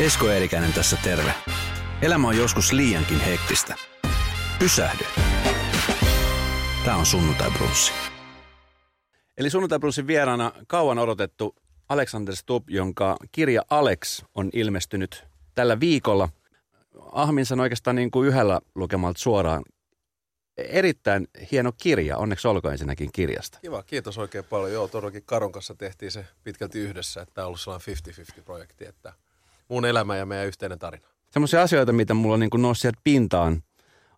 Esko Eerikäinen tässä terve. Elämä on joskus liiankin hektistä. Pysähdy. Tämä on Sunnuntai Brunssi. Eli Sunnuntai Brunssin vieraana kauan odotettu Alexander Stubb, jonka kirja Alex on ilmestynyt tällä viikolla. Ahmin sen oikeastaan niin kuin yhdellä lukemalta suoraan. Erittäin hieno kirja, onneksi olkoon ensinnäkin kirjasta. Kiva, kiitos oikein paljon. Joo, todellakin Karon kanssa tehtiin se pitkälti yhdessä, että tämä on ollut sellainen 50-50-projekti, että mun elämä ja meidän yhteinen tarina. Semmoisia asioita, mitä mulla on niin kuin noussut sieltä pintaan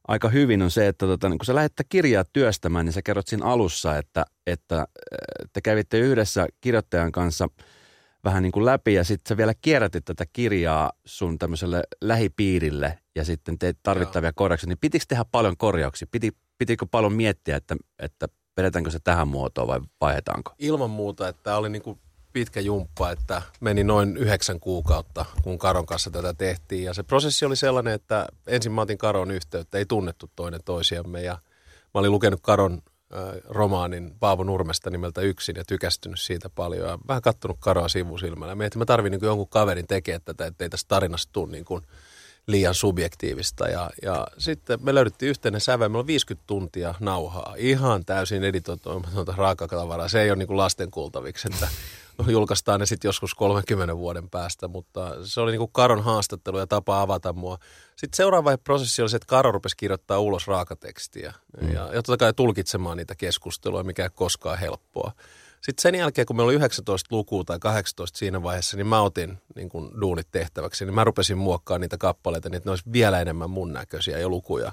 aika hyvin on se, että tota, niin kun sä lähdet kirjaa työstämään, niin sä kerrot siinä alussa, että, että te kävitte yhdessä kirjoittajan kanssa vähän niin kuin läpi ja sitten sä vielä kierrätit tätä kirjaa sun tämmöiselle lähipiirille ja sitten teet tarvittavia Joo. korjauksia. Niin pitikö tehdä paljon korjauksia? Piti, pitikö paljon miettiä, että, että vedetäänkö se tähän muotoon vai vaihdetaanko? Ilman muuta, että tämä oli niin kuin pitkä jumppa, että meni noin yhdeksän kuukautta, kun Karon kanssa tätä tehtiin. Ja se prosessi oli sellainen, että ensin mä otin Karon yhteyttä, ei tunnettu toinen toisiamme. Ja mä olin lukenut Karon äh, romaanin Paavo Nurmesta nimeltä Yksin ja tykästynyt siitä paljon. Ja vähän kattonut Karoa sivusilmällä. Mietin, mä tarvin niin jonkun kaverin tekemään tätä, ettei tästä tarinasta tule niin kuin liian subjektiivista. Ja, ja sitten me löydettiin yhteinen sävel. Meillä on 50 tuntia nauhaa. Ihan täysin editoimatonta raakatavaraa. Se ei ole niin kuin lasten kuultaviksi, että julkaistaan ne sitten joskus 30 vuoden päästä, mutta se oli niinku Karon haastattelu ja tapa avata mua. Sitten seuraava prosessi oli se, että Karo rupesi kirjoittaa ulos raakatekstiä mm. ja, ja totta kai tulkitsemaan niitä keskusteluja, mikä ei koskaan helppoa. Sitten sen jälkeen, kun meillä oli 19 lukua tai 18 siinä vaiheessa, niin mä otin niin kun duunit tehtäväksi. Niin mä rupesin muokkaamaan niitä kappaleita, niin että ne olisi vielä enemmän mun näköisiä ja lukuja.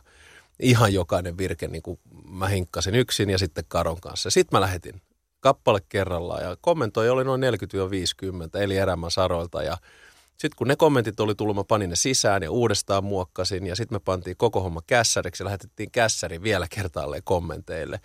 Ihan jokainen virke, niin kuin mä hinkkasin yksin ja sitten Karon kanssa. Sitten mä lähetin kappale kerrallaan ja kommentoija oli noin 40-50 eli erämän saroilta ja sitten kun ne kommentit oli tullut, mä panin ne sisään ja uudestaan muokkasin ja sitten me pantiin koko homma kässäriksi ja lähetettiin kässäri vielä kertaalleen kommenteille.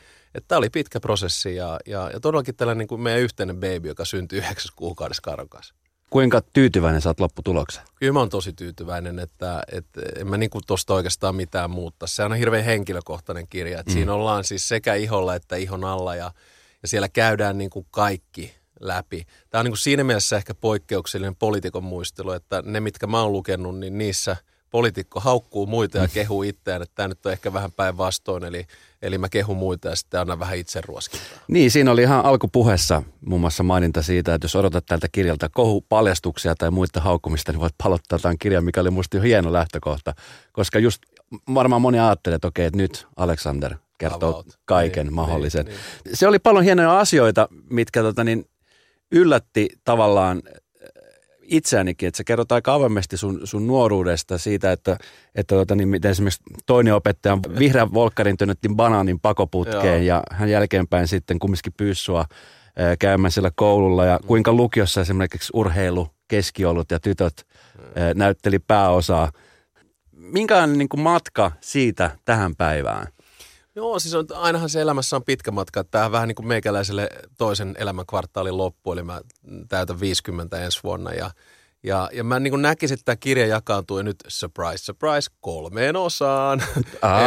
Tämä oli pitkä prosessi ja, ja, ja todellakin tällainen niin kuin meidän yhteinen baby, joka syntyi yhdeksäs kuukaudessa Karon kanssa. Kuinka tyytyväinen sä oot lopputulokseen? Kyllä mä oon tosi tyytyväinen, että, että en mä niinku tosta oikeastaan mitään muuttaa. Se on hirveän henkilökohtainen kirja. Että mm. Siinä ollaan siis sekä iholla että ihon alla ja – ja siellä käydään niin kuin kaikki läpi. Tämä on niin kuin siinä mielessä ehkä poikkeuksellinen poliitikon muistelu, että ne, mitkä mä oon lukenut, niin niissä poliitikko haukkuu muita ja kehuu itseään, että tämä nyt on ehkä vähän päinvastoin, eli, eli mä kehun muita ja sitten annan vähän itse ruoskintaa. Niin, siinä oli ihan alkupuheessa muun muassa maininta siitä, että jos odotat tältä kirjalta kohupaljastuksia tai muita haukkumista, niin voit palottaa tämän kirjan, mikä oli musta hieno lähtökohta, koska just varmaan moni ajattelee, että okei, että nyt Alexander kertoo About. kaiken niin, mahdollisen. Niin, niin. Se oli paljon hienoja asioita, mitkä tota, niin, yllätti tavallaan äh, itseänikin, että sä kerrot aika avoimesti sun, sun nuoruudesta siitä, että, että tota, niin, miten esimerkiksi toinen opettaja vihreän volkkarin työnnettiin banaanin pakoputkeen ja hän jälkeenpäin sitten kumminkin pyysi sua äh, käymään siellä koululla ja mm. kuinka lukiossa esimerkiksi urheilu, keskiolut ja tytöt mm. näytteli pääosaa. Minkälainen niin kuin matka siitä tähän päivään? Joo, siis on, ainahan se elämässä on pitkä matka. Tämä vähän niin kuin meikäläiselle toisen elämän kvartaalin loppu, eli mä täytän 50 ensi vuonna ja ja, ja mä niin näkisin, että tämä kirja jakaantuu nyt, surprise, surprise, kolmeen osaan.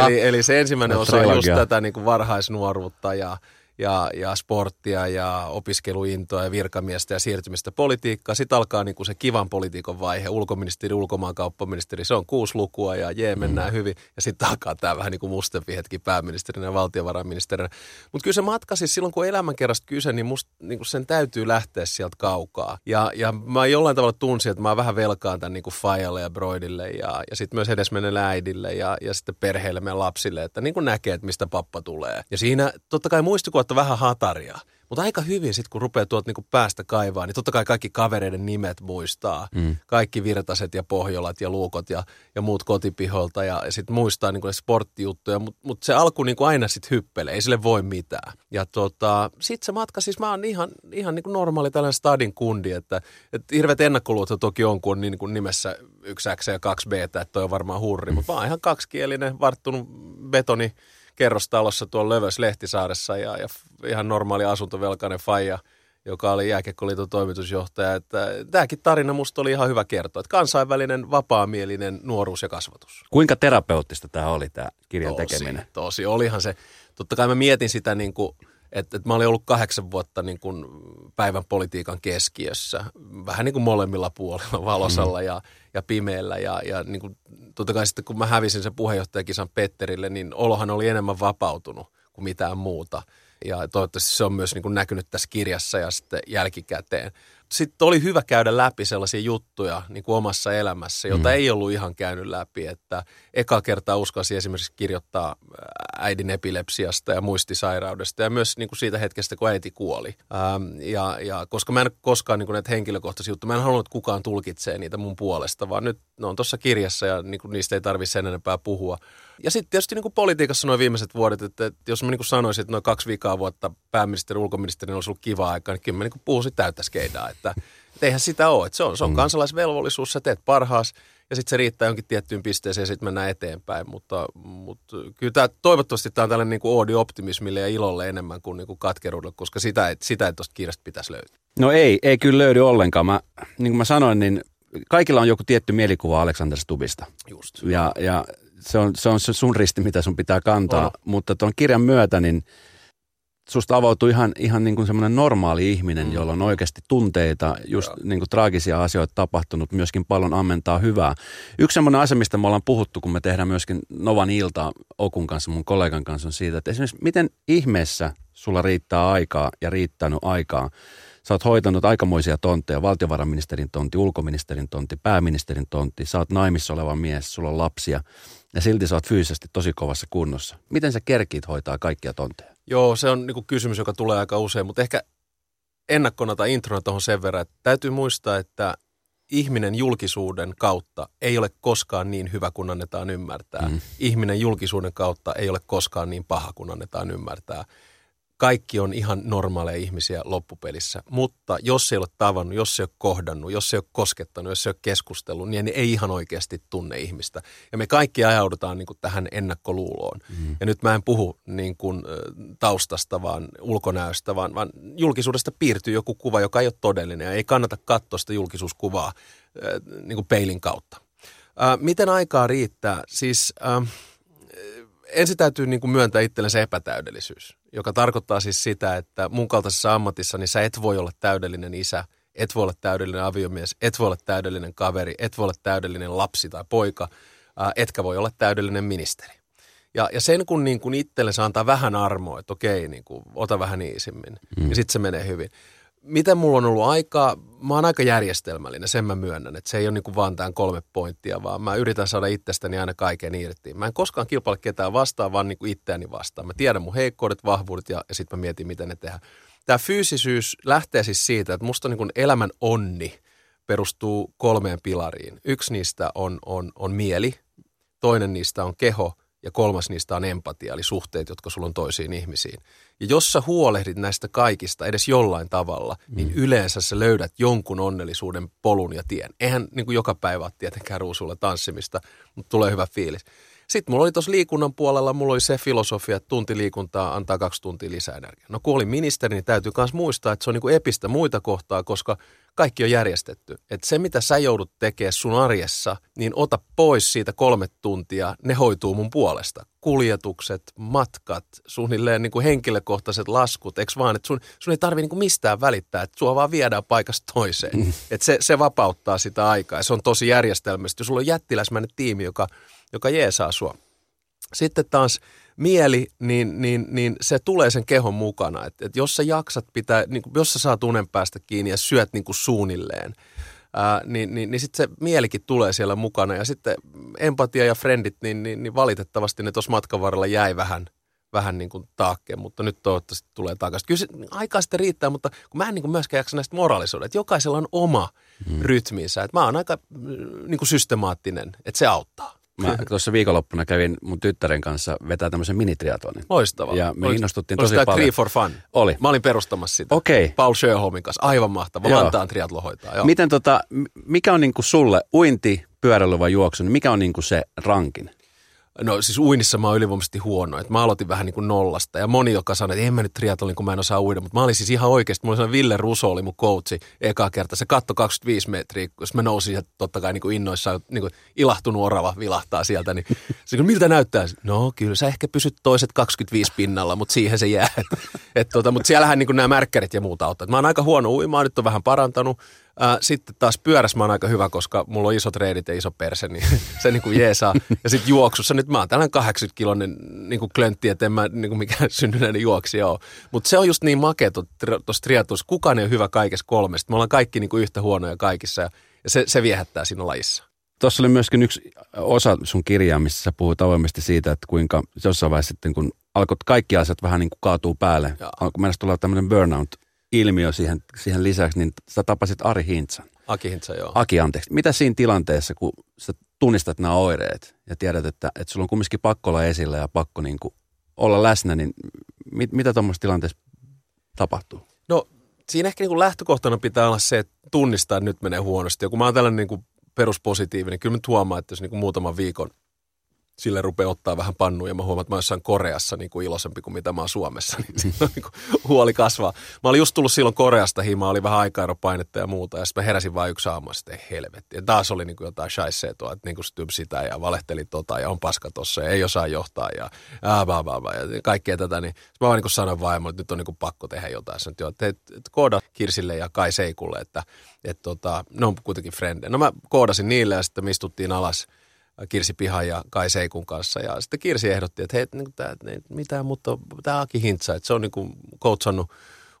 eli, eli se ensimmäinen no, osa on just tätä niin kuin varhaisnuoruutta ja, ja, ja sporttia ja opiskeluintoa ja virkamiestä ja siirtymistä politiikkaa. Sitten alkaa niin kuin se kivan politiikan vaihe, ulkoministeri, ulkomaankauppaministeri, se on kuusi lukua ja jee, mennään mm. hyvin. Ja sitten alkaa tämä vähän niin kuin mustempi hetki pääministerinä ja valtiovarainministerinä. Mutta kyllä se matka siis silloin, kun elämänkerrasta kyse, niin, musta, niin kuin sen täytyy lähteä sieltä kaukaa. Ja, ja mä jollain tavalla tunsin, että mä vähän velkaan tämän niin kuin Fajalle ja Broidille ja, ja sitten myös edesmennelle äidille ja, ja sitten perheelle, meidän lapsille, että niin kuin näkee, että mistä pappa tulee. Ja siinä totta kai muistikuvat kautta vähän hataria. Mutta aika hyvin sitten, kun rupeaa tuolta niinku päästä kaivaa, niin totta kai kaikki kavereiden nimet muistaa. Mm. Kaikki virtaset ja pohjolat ja luukot ja, ja muut kotipiholta ja, ja sitten muistaa niinku sporttijuttuja. Mutta mut se alku niinku aina sitten hyppelee, ei sille voi mitään. Ja tota, sitten se matka, siis mä oon ihan, ihan niinku normaali tällainen stadin kundi, että et hirveät ennakkoluuta toki on, kun on niin, niin nimessä yksi X ja kaksi B, että toi on varmaan hurri. Mutta mä oon ihan kaksikielinen, varttunut betoni kerrostalossa tuolla Lövös Lehtisaaressa ja, ja ihan normaali asuntovelkainen faija, joka oli jääkiekkoliiton toimitusjohtaja. Että tämäkin tarina musta oli ihan hyvä kertoa. Että kansainvälinen, vapaamielinen nuoruus ja kasvatus. Kuinka terapeuttista tämä oli tämä kirjan tosi, tekeminen? Tosi, olihan se. Totta kai mä mietin sitä niin kuin Että et mä olin ollut kahdeksan vuotta niin kuin päivän politiikan keskiössä, vähän niin kuin molemmilla puolilla, valosalla mm. ja, ja pimeällä. Ja, ja niin kuin, totta kai sitten kun mä hävisin sen puheenjohtajakisan Petterille, niin olohan oli enemmän vapautunut kuin mitään muuta. Ja toivottavasti se on myös niin kuin näkynyt tässä kirjassa ja sitten jälkikäteen sitten oli hyvä käydä läpi sellaisia juttuja niin kuin omassa elämässä, jota mm. ei ollut ihan käynyt läpi. Että eka kertaa uskalsi esimerkiksi kirjoittaa äidin epilepsiasta ja muistisairaudesta ja myös niin kuin siitä hetkestä, kun äiti kuoli. Ähm, ja, ja koska mä en koskaan niin kuin näitä henkilökohtaisia juttuja, mä en halunnut, että kukaan tulkitsee niitä mun puolesta, vaan nyt ne on tuossa kirjassa ja niin kuin niistä ei tarvitse sen enempää puhua. Ja sitten tietysti niin kuin politiikassa noin viimeiset vuodet, että, että jos mä niin kuin sanoisin, että noin kaksi viikkoa vuotta pääministeri ulkoministeri olisi ollut kiva aika, niin kyllä mä niin puhuisin täyttä skeidaa, että, että eihän sitä ole. Että se on, se on mm. kansalaisvelvollisuus, sä teet parhaas ja sitten se riittää jonkin tiettyyn pisteeseen ja sitten mennään eteenpäin. Mutta, mutta kyllä tämä, toivottavasti tämä on tällainen niin kuin oodi optimismille ja ilolle enemmän kuin, niin kuin katkeruudelle, koska sitä ei, sitä ei tuosta kirjasta pitäisi löytyä. No ei, ei kyllä löydy ollenkaan. Mä, niin kuin mä sanoin, niin kaikilla on joku tietty mielikuva Alexander Stubista. Just. Ja, ja se, on, se on se sun risti, mitä sun pitää kantaa. On. Mutta tuon kirjan myötä, niin susta avautuu ihan, ihan niin kuin semmoinen normaali ihminen, mm. jolla on oikeasti tunteita, just niin kuin traagisia asioita tapahtunut, myöskin paljon ammentaa hyvää. Yksi semmoinen asia, mistä me ollaan puhuttu, kun me tehdään myöskin Novan ilta Okun kanssa, mun kollegan kanssa, on siitä, että esimerkiksi miten ihmeessä sulla riittää aikaa ja riittänyt aikaa Sä oot hoitanut aikamoisia tontteja, valtiovarainministerin tontti, ulkoministerin tontti, pääministerin tontti. Sä oot naimissa oleva mies, sulla on lapsia ja silti sä oot fyysisesti tosi kovassa kunnossa. Miten sä kerkit hoitaa kaikkia tontteja? Joo, se on niinku kysymys, joka tulee aika usein, mutta ehkä ennakkona tai introna tuohon sen verran, että täytyy muistaa, että ihminen julkisuuden kautta ei ole koskaan niin hyvä kuin annetaan ymmärtää. Mm. Ihminen julkisuuden kautta ei ole koskaan niin paha kuin annetaan ymmärtää kaikki on ihan normaaleja ihmisiä loppupelissä. Mutta jos ei ole tavannut, jos ei ole kohdannut, jos ei ole koskettanut, jos ei ole keskustellut, niin ei ihan oikeasti tunne ihmistä. Ja me kaikki ajaudutaan niin kuin tähän ennakkoluuloon. Mm. Ja nyt mä en puhu niin kuin, taustasta, vaan ulkonäöstä, vaan, vaan julkisuudesta piirtyy joku kuva, joka ei ole todellinen. Ja ei kannata katsoa sitä julkisuuskuvaa niin kuin peilin kautta. miten aikaa riittää? Siis... Äh, ensin täytyy niin kuin myöntää itsellensä epätäydellisyys, joka tarkoittaa siis sitä, että mun kaltaisessa ammatissa niin sä et voi olla täydellinen isä, et voi olla täydellinen aviomies, et voi olla täydellinen kaveri, et voi olla täydellinen lapsi tai poika, etkä voi olla täydellinen ministeri. Ja, ja sen kun, niin kun itsellensä antaa vähän armoa, että okei, niin kuin, ota vähän iisimmin, mm. ja sitten se menee hyvin miten mulla on ollut aikaa, mä oon aika järjestelmällinen, sen mä myönnän, että se ei ole niin kuin vaan tämän kolme pointtia, vaan mä yritän saada itsestäni aina kaiken irti. Mä en koskaan kilpaile ketään vastaan, vaan niin kuin itseäni vastaan. Mä tiedän mun heikkoudet, vahvuudet ja, ja sitten mä mietin, miten ne tehdään. Tämä fyysisyys lähtee siis siitä, että musta niin kuin elämän onni perustuu kolmeen pilariin. Yksi niistä on, on, on mieli, toinen niistä on keho ja kolmas niistä on empatia, eli suhteet, jotka sulla on toisiin ihmisiin. Ja jos sä huolehdit näistä kaikista edes jollain tavalla, niin mm. niin yleensä sä löydät jonkun onnellisuuden polun ja tien. Eihän niin kuin joka päivä ole tietenkään ruusulla tanssimista, mutta tulee hyvä fiilis. Sitten mulla oli tuossa liikunnan puolella, mulla oli se filosofia, että tunti liikuntaa antaa kaksi tuntia lisää energiaa. No kun olin ministeri, niin täytyy myös muistaa, että se on niin kuin epistä muita kohtaa, koska kaikki on järjestetty. Että se, mitä sä joudut tekemään sun arjessa, niin ota pois siitä kolme tuntia, ne hoituu mun puolesta. Kuljetukset, matkat, suunnilleen niin kuin henkilökohtaiset laskut, eikö vaan, että sun, sun ei tarvi niin kuin mistään välittää, että sua vaan viedään paikasta toiseen. Mm. Että se, se vapauttaa sitä aikaa ja se on tosi järjestelmästi. Jos sulla on jättiläismäinen tiimi, joka joka jeesaa sua. Sitten taas mieli, niin, niin, niin se tulee sen kehon mukana. Et, et jos sä jaksat pitää, niin jos sä saat unen päästä kiinni ja syöt niin kuin suunnilleen, ää, niin, niin, niin sitten se mielikin tulee siellä mukana. Ja sitten empatia ja frendit, niin, niin, niin valitettavasti ne tuossa matkan varrella jäi vähän, vähän niin kuin taakkeen, mutta nyt toivottavasti tulee takaisin. Kyllä se aikaa sitten riittää, mutta kun mä en niin kuin myöskään jaksa näistä moraalisuudet, että jokaisella on oma hmm. rytminsä. Että mä oon aika niin kuin systemaattinen, että se auttaa. Mä tuossa viikonloppuna kävin mun tyttären kanssa vetää tämmöisen minitriatonin. Loistavaa. Ja me innostuttiin tosi paljon. Free for Fun? Oli. Mä olin perustamassa sitä. Okei. Okay. Paul Sjöholmin kanssa. Aivan mahtava. Joo. Vantaan triatlo hoitaa. Joo. Miten tota, mikä on niinku sulle uinti, pyöräily vai juoksu, niin mikä on niinku se rankin? No siis uinnissa mä oon ylivoimaisesti huono. Et mä aloitin vähän niin kuin nollasta. Ja moni, joka sanoi, että en mä nyt triathlon, kun mä en osaa uida. Mutta mä olin siis ihan oikeasti. Mulla oli Ville Ruso oli mun coachi eka kerta. Se katto 25 metriä, jos mä nousin ja totta kai niin kuin innoissaan, niin kuin ilahtunut orava vilahtaa sieltä. Niin se, miltä näyttää? No kyllä sä ehkä pysyt toiset 25 pinnalla, mutta siihen se jää. Et, tota, mutta siellähän niin kuin nämä märkkärit ja muuta auttaa. Mä oon aika huono uimaan, nyt on vähän parantanut. Ää, sitten taas pyörässä mä oon aika hyvä, koska mulla on isot reidit ja iso perse, niin se niin kuin jeesaa. Ja sitten juoksussa nyt mä oon tällainen 80 kilonen niin kuin klöntti, että en mä niin kuin mikään syntyneinen juoksija ole. Mutta se on just niin makea tuossa triathlonissa. Kukaan ei ole hyvä kaikessa kolmesta. Me ollaan kaikki niin kuin yhtä huonoja kaikissa ja se, se viehättää siinä lajissa. Tuossa oli myöskin yksi osa sun kirjaa, missä sä puhut avoimesti siitä, että kuinka jossain vaiheessa sitten, kun alkoi kaikki asiat vähän niin kuin kaatuu päälle, alkoi mennä tulla tämmöinen burnout ilmiö siihen, siihen lisäksi, niin sä tapasit Ari Hintsan. Aki Hintsa, joo. Aki, anteeksi. Mitä siinä tilanteessa, kun sä tunnistat nämä oireet ja tiedät, että, että sulla on kumminkin pakko olla esillä ja pakko niin kuin olla läsnä, niin mit, mitä tuommoisessa tilanteessa tapahtuu? No siinä ehkä niin kuin lähtökohtana pitää olla se, että tunnistaa, että nyt menee huonosti. Ja kun mä oon tällainen niin kuin peruspositiivinen, niin kyllä mä huomaan, että jos niin kuin muutaman viikon sille rupeaa ottaa vähän pannuja. Mä huomaan, että mä jossain Koreassa niin kuin iloisempi kuin mitä mä oon Suomessa. Niin niin kuin huoli kasvaa. Mä olin just tullut silloin Koreasta himaa, oli vähän aikaeropainetta ja muuta. Ja sitten mä heräsin vain yksi aamu sitten helvetti. Ja taas oli niin kuin jotain shaisee tuo, että niin kuin styb sitä ja valehteli tota ja on paska tossa ja ei osaa johtaa ja ää, baa, baa, baa, ja kaikkea tätä. Niin mä vaan niin kuin sanoin vaimolle, että nyt on niin kuin pakko tehdä jotain. Sanoin, että, että, että kooda Kirsille ja Kai Seikulle, että, että tota, ne on kuitenkin frendejä. No mä koodasin niille ja sitten me istuttiin alas – Kirsi Piha ja Kai Seikun kanssa. Ja sitten Kirsi ehdotti, että hei, niin tää, niin, mitään, mutta tämä Aki Hintsa, että se on niin kuin coachannut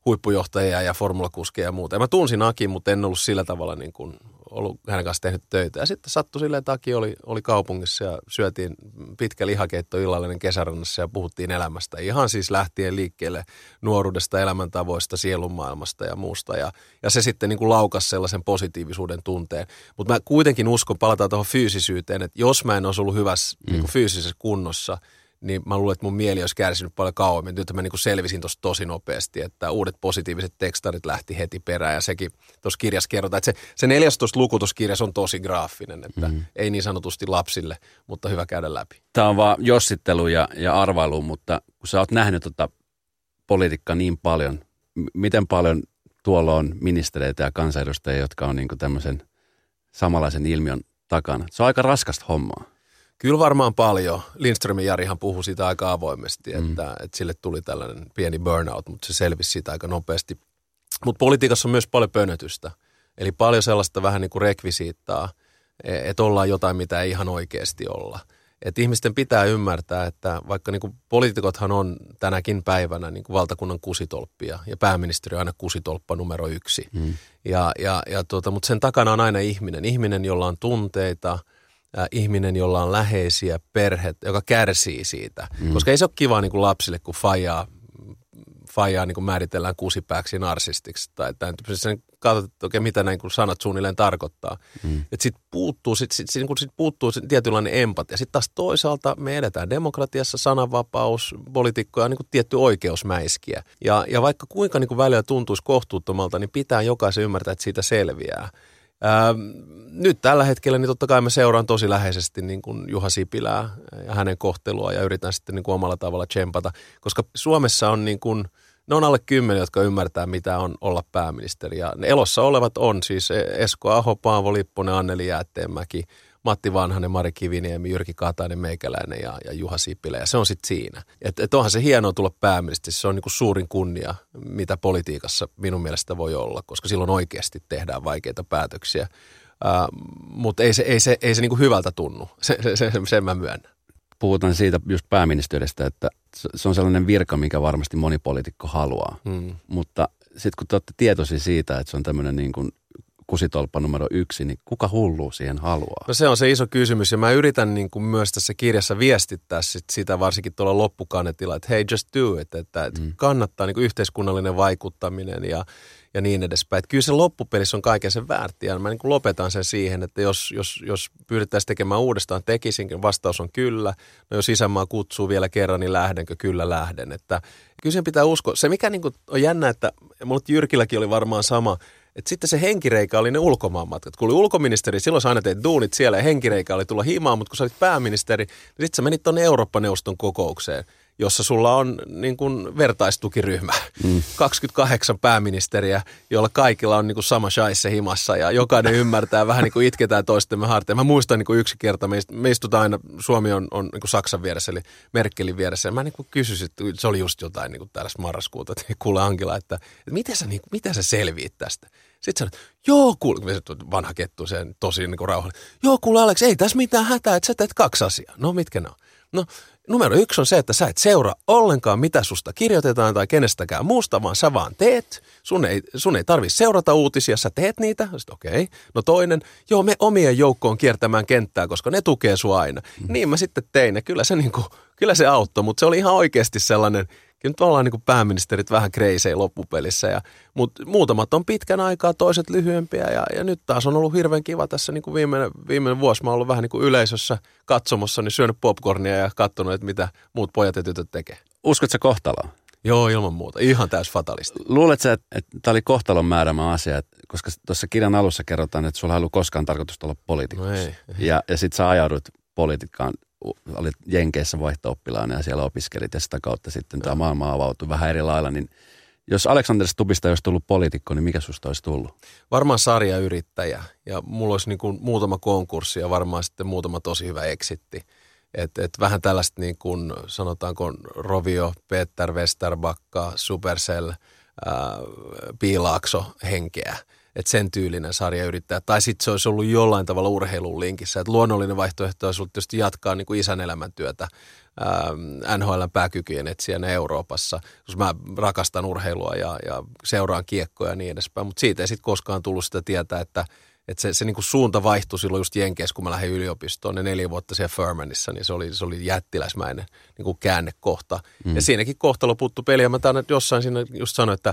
huippujohtajia ja formulakuskeja ja muuta. Ja mä tunsin Akin, mutta en ollut sillä tavalla niin kuin ollut hänen kanssa tehnyt töitä. Ja sitten sattui silleen, että Aki oli, oli kaupungissa ja syötiin pitkä lihakeitto illallinen kesärannassa ja puhuttiin elämästä. Ihan siis lähtien liikkeelle nuoruudesta, elämäntavoista, sielunmaailmasta ja muusta. Ja, ja se sitten niin kuin laukas sellaisen positiivisuuden tunteen. Mutta mä kuitenkin uskon, palataan tuohon fyysisyyteen, että jos mä en olisi ollut hyvässä mm. niin kuin fyysisessä kunnossa – niin mä luulen, että mun mieli olisi kärsinyt paljon kauemmin. Nyt mä niin kuin selvisin tuossa tosi nopeasti, että uudet positiiviset tekstarit lähti heti perään ja sekin tuossa kirjassa kerrotaan, että se, se 14 luku tuossa kirjassa on tosi graafinen, että mm. ei niin sanotusti lapsille, mutta hyvä käydä läpi. Tämä on vaan jossittelu ja, ja arvailu, mutta kun sä oot nähnyt tota politiikkaa niin paljon, m- miten paljon tuolla on ministereitä ja kansanedustajia, jotka on niin tämmöisen samanlaisen ilmiön takana? Se on aika raskasta hommaa. Kyllä varmaan paljon. Lindströmin Jarihan puhui siitä aika avoimesti, mm. että, että sille tuli tällainen pieni burnout, mutta se selvisi siitä aika nopeasti. Mutta politiikassa on myös paljon pönötystä. Eli paljon sellaista vähän niin kuin rekvisiittaa, e, että ollaan jotain, mitä ei ihan oikeasti olla. Et ihmisten pitää ymmärtää, että vaikka niin poliitikothan on tänäkin päivänä niin kuin valtakunnan kusitolppia ja pääministeri on aina kusitolppa numero yksi. Mm. Ja, ja, ja tuota, mutta sen takana on aina ihminen. Ihminen, jolla on tunteita – ihminen, jolla on läheisiä perhet, joka kärsii siitä. Mm. Koska ei se ole kiva niin kuin lapsille, kun fajaa, fajaa niin kuin määritellään kusipääksi narsistiksi. Tai tämän tyyppisesti katsot, että okei, mitä näin kun sanat suunnilleen tarkoittaa. Mm. Että sitten puuttuu, sit, sit, sit, sit puuttuu sit tietynlainen empatia. Sitten taas toisaalta me edetään demokratiassa, sananvapaus, poliitikkoja on niin kuin tietty oikeusmäiskiä. Ja, ja vaikka kuinka niin kuin välillä tuntuisi kohtuuttomalta, niin pitää jokaisen ymmärtää, että siitä selviää. Ää, nyt tällä hetkellä niin totta kai mä seuraan tosi läheisesti niin kuin Juha Sipilää ja hänen kohtelua ja yritän sitten niin kuin omalla tavalla tsempata, koska Suomessa on niin kuin, ne on alle kymmenen, jotka ymmärtää, mitä on olla pääministeri. Ja ne elossa olevat on siis Esko Aho, Paavo Lipponen, Anneli Jäätteenmäki, Matti Vanhanen, Mari Kiviniemi, Jyrki Katainen, Meikäläinen ja, ja Juha Sipilä. Ja se on sitten siinä. Että et onhan se hienoa tulla pääministeri. Se on niinku suurin kunnia, mitä politiikassa minun mielestä voi olla, koska silloin oikeasti tehdään vaikeita päätöksiä. Uh, mutta ei se, ei se, ei se niinku hyvältä tunnu, se, se, se, sen mä myönnän. Puhutaan siitä just pääministeristä, että se on sellainen virka, mikä varmasti moni poliitikko haluaa. Hmm. Mutta sitten kun te olette tietoisia siitä, että se on tämmöinen niin kuin kusitolppa numero yksi, niin kuka hullu siihen haluaa? No se on se iso kysymys ja mä yritän niin kuin myös tässä kirjassa viestittää sit sitä varsinkin tuolla loppukanetilla, että hei just do it, että, että mm. kannattaa niin kuin yhteiskunnallinen vaikuttaminen ja, ja niin edespäin. Että kyllä se loppupelissä on kaiken sen väärti ja mä niin kuin lopetan sen siihen, että jos, jos, jos pyydettäisiin tekemään uudestaan, tekisinkin, vastaus on kyllä. No jos isänmaa kutsuu vielä kerran, niin lähdenkö? Kyllä lähden. Että kyllä sen pitää uskoa. Se mikä niin kuin on jännä, että mulla Jyrkilläkin oli varmaan sama – että sitten se henkireikä oli ne ulkomaanmatkat. Kun oli ulkoministeri, silloin sä aina teit duunit siellä ja henkireikä oli tulla himaan, mutta kun sä olit pääministeri, niin sitten sä menit tuonne Eurooppa-neuvoston kokoukseen – jossa sulla on niin kuin vertaistukiryhmä. Mm. 28 pääministeriä, joilla kaikilla on niin kuin sama shaisse himassa ja jokainen ymmärtää, vähän niin kuin itketään toistemme harteja. Mä muistan niin kuin yksi kerta, me istutaan aina, Suomi on, on niin kuin Saksan vieressä, eli Merkelin vieressä. Ja mä niin kuin kysyisin, että se oli just jotain niin kuin täällä marraskuuta, että kuule Angela, että, että miten, sä, niin, miten sä selviit tästä? Sitten sanoit, joo kuule, vanha kettu, se tosi niin kuin rauhallinen. Joo kuule Alex, ei tässä mitään hätää, että sä teet kaksi asiaa. No mitkä ne on? No numero yksi on se, että sä et seuraa ollenkaan, mitä susta kirjoitetaan tai kenestäkään muusta, vaan sä vaan teet. Sun ei, sun ei tarvitse seurata uutisia, sä teet niitä. Sitten okei. Okay. No toinen, joo me omien joukkoon kiertämään kenttää, koska ne tukee sua aina. Mm. Niin mä sitten tein ja kyllä se, niin kuin, kyllä se auttoi, mutta se oli ihan oikeasti sellainen – kyllä nyt ollaan niin pääministerit vähän kreisei loppupelissä, ja, mutta muutamat on pitkän aikaa, toiset lyhyempiä, ja, ja nyt taas on ollut hirveän kiva tässä niin kuin viimeinen, viimeinen vuosi. Mä oon ollut vähän niin kuin yleisössä katsomossa, niin syönyt popcornia ja katsonut, että mitä muut pojat ja tytöt tekee. Uskotko kohtaloon? Joo, ilman muuta. Ihan täys fatalisti. Luuletko että, että tämä oli kohtalon määrämä asia, että, koska tuossa kirjan alussa kerrotaan, että sulla ei ollut koskaan tarkoitus olla poliitikossa. No ei. Ja, ja sitten sä ajaudut politiikkaan olit Jenkeissä vaihto-oppilaana ja siellä opiskelit ja sitä kautta sitten tämä maailma avautui vähän eri lailla, niin jos Aleksander Stubista olisi tullut poliitikko, niin mikä susta olisi tullut? Varmaan sarjayrittäjä ja mulla olisi niin kuin muutama konkurssi ja varmaan sitten muutama tosi hyvä eksitti. Et, et vähän tällaista niin kuin sanotaanko Rovio, Peter Westerbakka, Supercell, ää, Piilaakso henkeä – että sen tyylinen sarja yrittää. Tai sitten se olisi ollut jollain tavalla urheilun linkissä. Että luonnollinen vaihtoehto olisi ollut tietysti jatkaa niin kuin isän elämäntyötä ähm, NHL pääkykyjen etsijänä Euroopassa, koska mä rakastan urheilua ja, ja seuraan kiekkoja ja niin edespäin. Mutta siitä ei sitten koskaan tullut sitä tietää, että että se, se niin kuin suunta vaihtui silloin just Jenkeissä, kun mä lähdin yliopistoon ne neljä vuotta siellä Furmanissa, niin se oli, se oli jättiläismäinen niin kuin käännekohta. Mm. Ja siinäkin kohta loputtu peli, ja mä tämän jossain siinä just sanoin, että,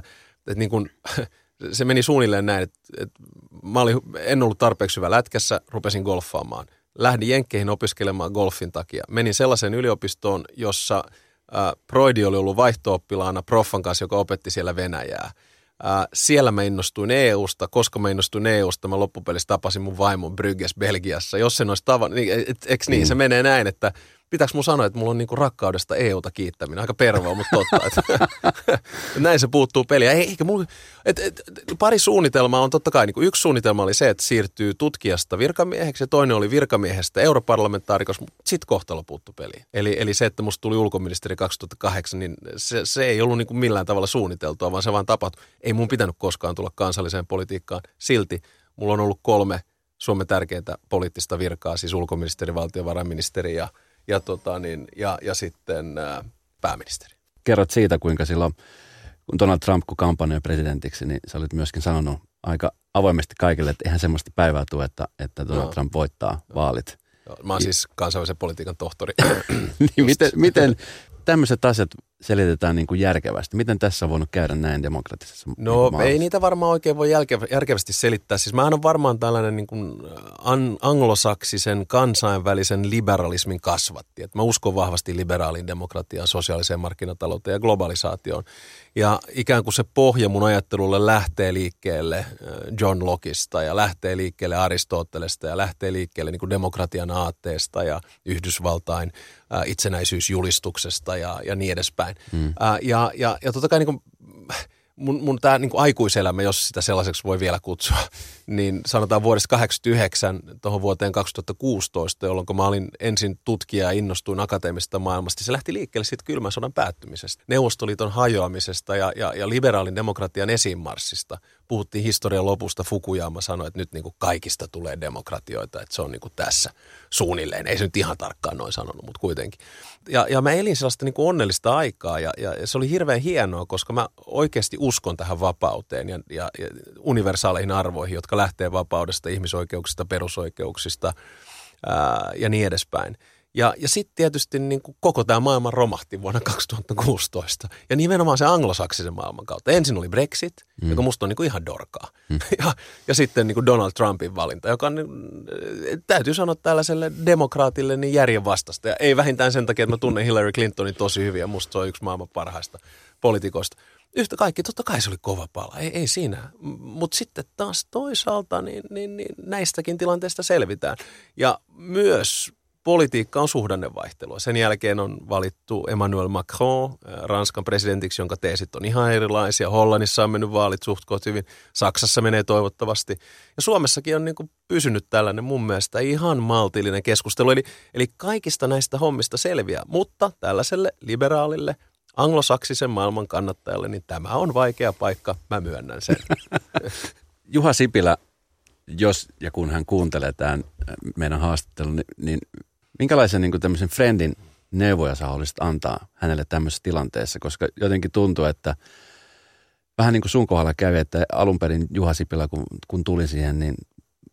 että niin kuin, se meni suunnilleen näin, että, että mä olin, en ollut tarpeeksi hyvä lätkässä, rupesin golfaamaan. Lähdin Jenkkeihin opiskelemaan golfin takia. Menin sellaiseen yliopistoon, jossa äh, Broidi oli ollut vaihto-oppilaana proffan kanssa, joka opetti siellä Venäjää. Äh, siellä mä innostuin EUsta, koska mä innostuin EUsta, mä loppupelissä tapasin mun vaimon Brygges Belgiassa. Jos sen olisi tavannut, niin, et, niin, mm. se menee näin, että pitääkö mun sanoa, että mulla on niinku rakkaudesta EUta kiittäminen. Aika pervoa, mutta totta. Että, näin se puuttuu peliä. Ei, eikä mulla, et, et, pari suunnitelmaa on totta kai. Niinku yksi suunnitelma oli se, että siirtyy tutkijasta virkamieheksi ja toinen oli virkamiehestä europarlamentaarikossa, mutta sitten kohtalo puuttu peliin. Eli, eli se, että musta tuli ulkoministeri 2008, niin se, se ei ollut niinku millään tavalla suunniteltua, vaan se vaan tapahtui. Ei mun pitänyt koskaan tulla kansalliseen politiikkaan. Silti mulla on ollut kolme Suomen tärkeintä poliittista virkaa, siis ulkoministeri, valtiovarainministeri ja – ja, tota niin, ja, ja sitten ää, pääministeri. Kerrot siitä, kuinka silloin, kun Donald Trump kun kampanjoi presidentiksi, niin sä olit myöskin sanonut aika avoimesti kaikille, että eihän semmoista päivää tule, että, että Donald no. Trump voittaa no. vaalit. Mä oon siis kansainvälisen politiikan tohtori. niin miten, miten tämmöiset asiat selitetään niin kuin järkevästi? Miten tässä on voinut käydä näin demokratisessa No niin ei niitä varmaan oikein voi jälke- järkevästi selittää. Siis mä on varmaan tällainen niin kuin an- anglosaksisen kansainvälisen liberalismin kasvatti. Et mä uskon vahvasti liberaaliin demokratiaan, sosiaaliseen markkinatalouteen ja globalisaatioon. Ja ikään kuin se pohja mun ajattelulle lähtee liikkeelle äh, John Lockeista ja lähtee liikkeelle Aristotelesta ja lähtee liikkeelle niin kuin demokratian aatteesta ja Yhdysvaltain äh, itsenäisyysjulistuksesta ja, ja niin edespäin. Mm. Äh, ja, ja, ja totta kai niin kuin, mun, mun tämä niin aikuiselämä, jos sitä sellaiseksi voi vielä kutsua, niin sanotaan vuodesta 89 tuohon vuoteen 2016, jolloin mä olin ensin tutkija ja innostuin akateemisesta maailmasta, se lähti liikkeelle siitä kylmän sodan päättymisestä, Neuvostoliiton hajoamisesta ja, ja, ja liberaalin demokratian esiinmarssista. Puhuttiin historian lopusta, Fukuyama sanoi, että nyt niin kuin kaikista tulee demokratioita, että se on niin kuin tässä suunnilleen. Ei se nyt ihan tarkkaan noin sanonut, mutta kuitenkin. Ja, ja mä elin sellaista niin kuin onnellista aikaa ja, ja se oli hirveän hienoa, koska mä oikeasti uskon tähän vapauteen ja, ja, ja universaaleihin arvoihin, jotka lähtee vapaudesta, ihmisoikeuksista, perusoikeuksista ää, ja niin edespäin. Ja, ja sitten tietysti niin kuin koko tämä maailma romahti vuonna 2016. Ja nimenomaan se anglosaksisen maailman kautta. Ensin oli Brexit, mm. joka musta on niin kuin ihan dorkaa. Mm. Ja, ja sitten niin kuin Donald Trumpin valinta, joka on, niin, täytyy sanoa tällaiselle demokraatille niin järjen vastasta. Ja ei vähintään sen takia, että mä tunnen Hillary Clintonin tosi hyvin ja musta se on yksi maailman parhaista poliitikoista. yhtä kaikki, totta kai se oli kova pala, ei, ei siinä. Mutta sitten taas toisaalta niin, niin, niin näistäkin tilanteista selvitään. Ja myös politiikka on suhdannevaihtelua. Sen jälkeen on valittu Emmanuel Macron äh, Ranskan presidentiksi, jonka teesit on ihan erilaisia. Hollannissa on mennyt vaalit suht hyvin, Saksassa menee toivottavasti. Ja Suomessakin on niin kuin pysynyt tällainen mun mielestä ihan maltillinen keskustelu. Eli, eli kaikista näistä hommista selviää, mutta tällaiselle liberaalille anglosaksisen maailman kannattajalle, niin tämä on vaikea paikka, mä myönnän sen. Juha Sipilä, jos ja kun hän kuuntelee tämän meidän haastattelun, niin, niin minkälaisen niin tämmöisen friendin neuvoja sä haluaisit antaa hänelle tämmöisessä tilanteessa? Koska jotenkin tuntuu, että vähän niin kuin sun kohdalla kävi, että alun perin Juha Sipilä, kun, kun tuli siihen, niin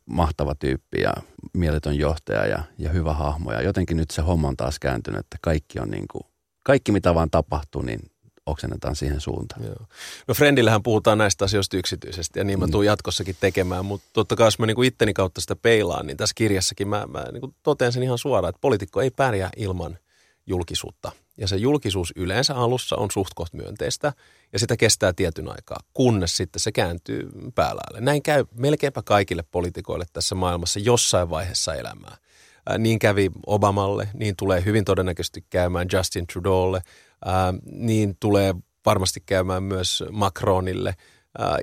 mahtava tyyppi ja mieletön johtaja ja, ja hyvä hahmo. Ja jotenkin nyt se homma on taas kääntynyt, että kaikki on niin kuin, kaikki mitä vaan tapahtuu, niin oksennetaan siihen suuntaan. Joo. No Friendillähän puhutaan näistä asioista yksityisesti ja niin mä mm. tuun jatkossakin tekemään, mutta totta kai jos mä niinku itteni kautta sitä peilaan, niin tässä kirjassakin mä, mä niinku totean sen ihan suoraan, että poliitikko ei pärjää ilman julkisuutta. Ja se julkisuus yleensä alussa on suht koht myönteistä ja sitä kestää tietyn aikaa, kunnes sitten se kääntyy päällä. Näin käy melkeinpä kaikille poliitikoille tässä maailmassa jossain vaiheessa elämää. Niin kävi Obamalle, niin tulee hyvin todennäköisesti käymään Justin Trudeaulle, niin tulee varmasti käymään myös Macronille.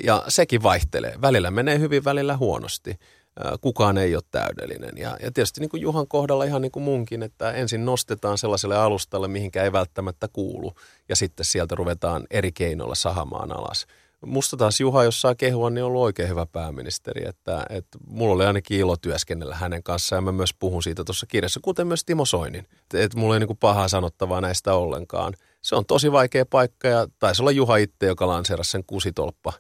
Ja sekin vaihtelee. Välillä menee hyvin, välillä huonosti. Kukaan ei ole täydellinen. Ja, ja tietysti niin kuin Juhan kohdalla ihan niin kuin munkin, että ensin nostetaan sellaiselle alustalle, mihinkä ei välttämättä kuulu. Ja sitten sieltä ruvetaan eri keinoilla sahamaan alas musta taas Juha, jos saa kehua, niin on ollut oikein hyvä pääministeri. Että, että mulla oli ainakin ilo työskennellä hänen kanssaan ja mä myös puhun siitä tuossa kirjassa, kuten myös Timo Soinin. Että, että mulla ei niin pahaa sanottavaa näistä ollenkaan. Se on tosi vaikea paikka ja taisi olla Juha itse, joka lanseerasi sen kusitolppa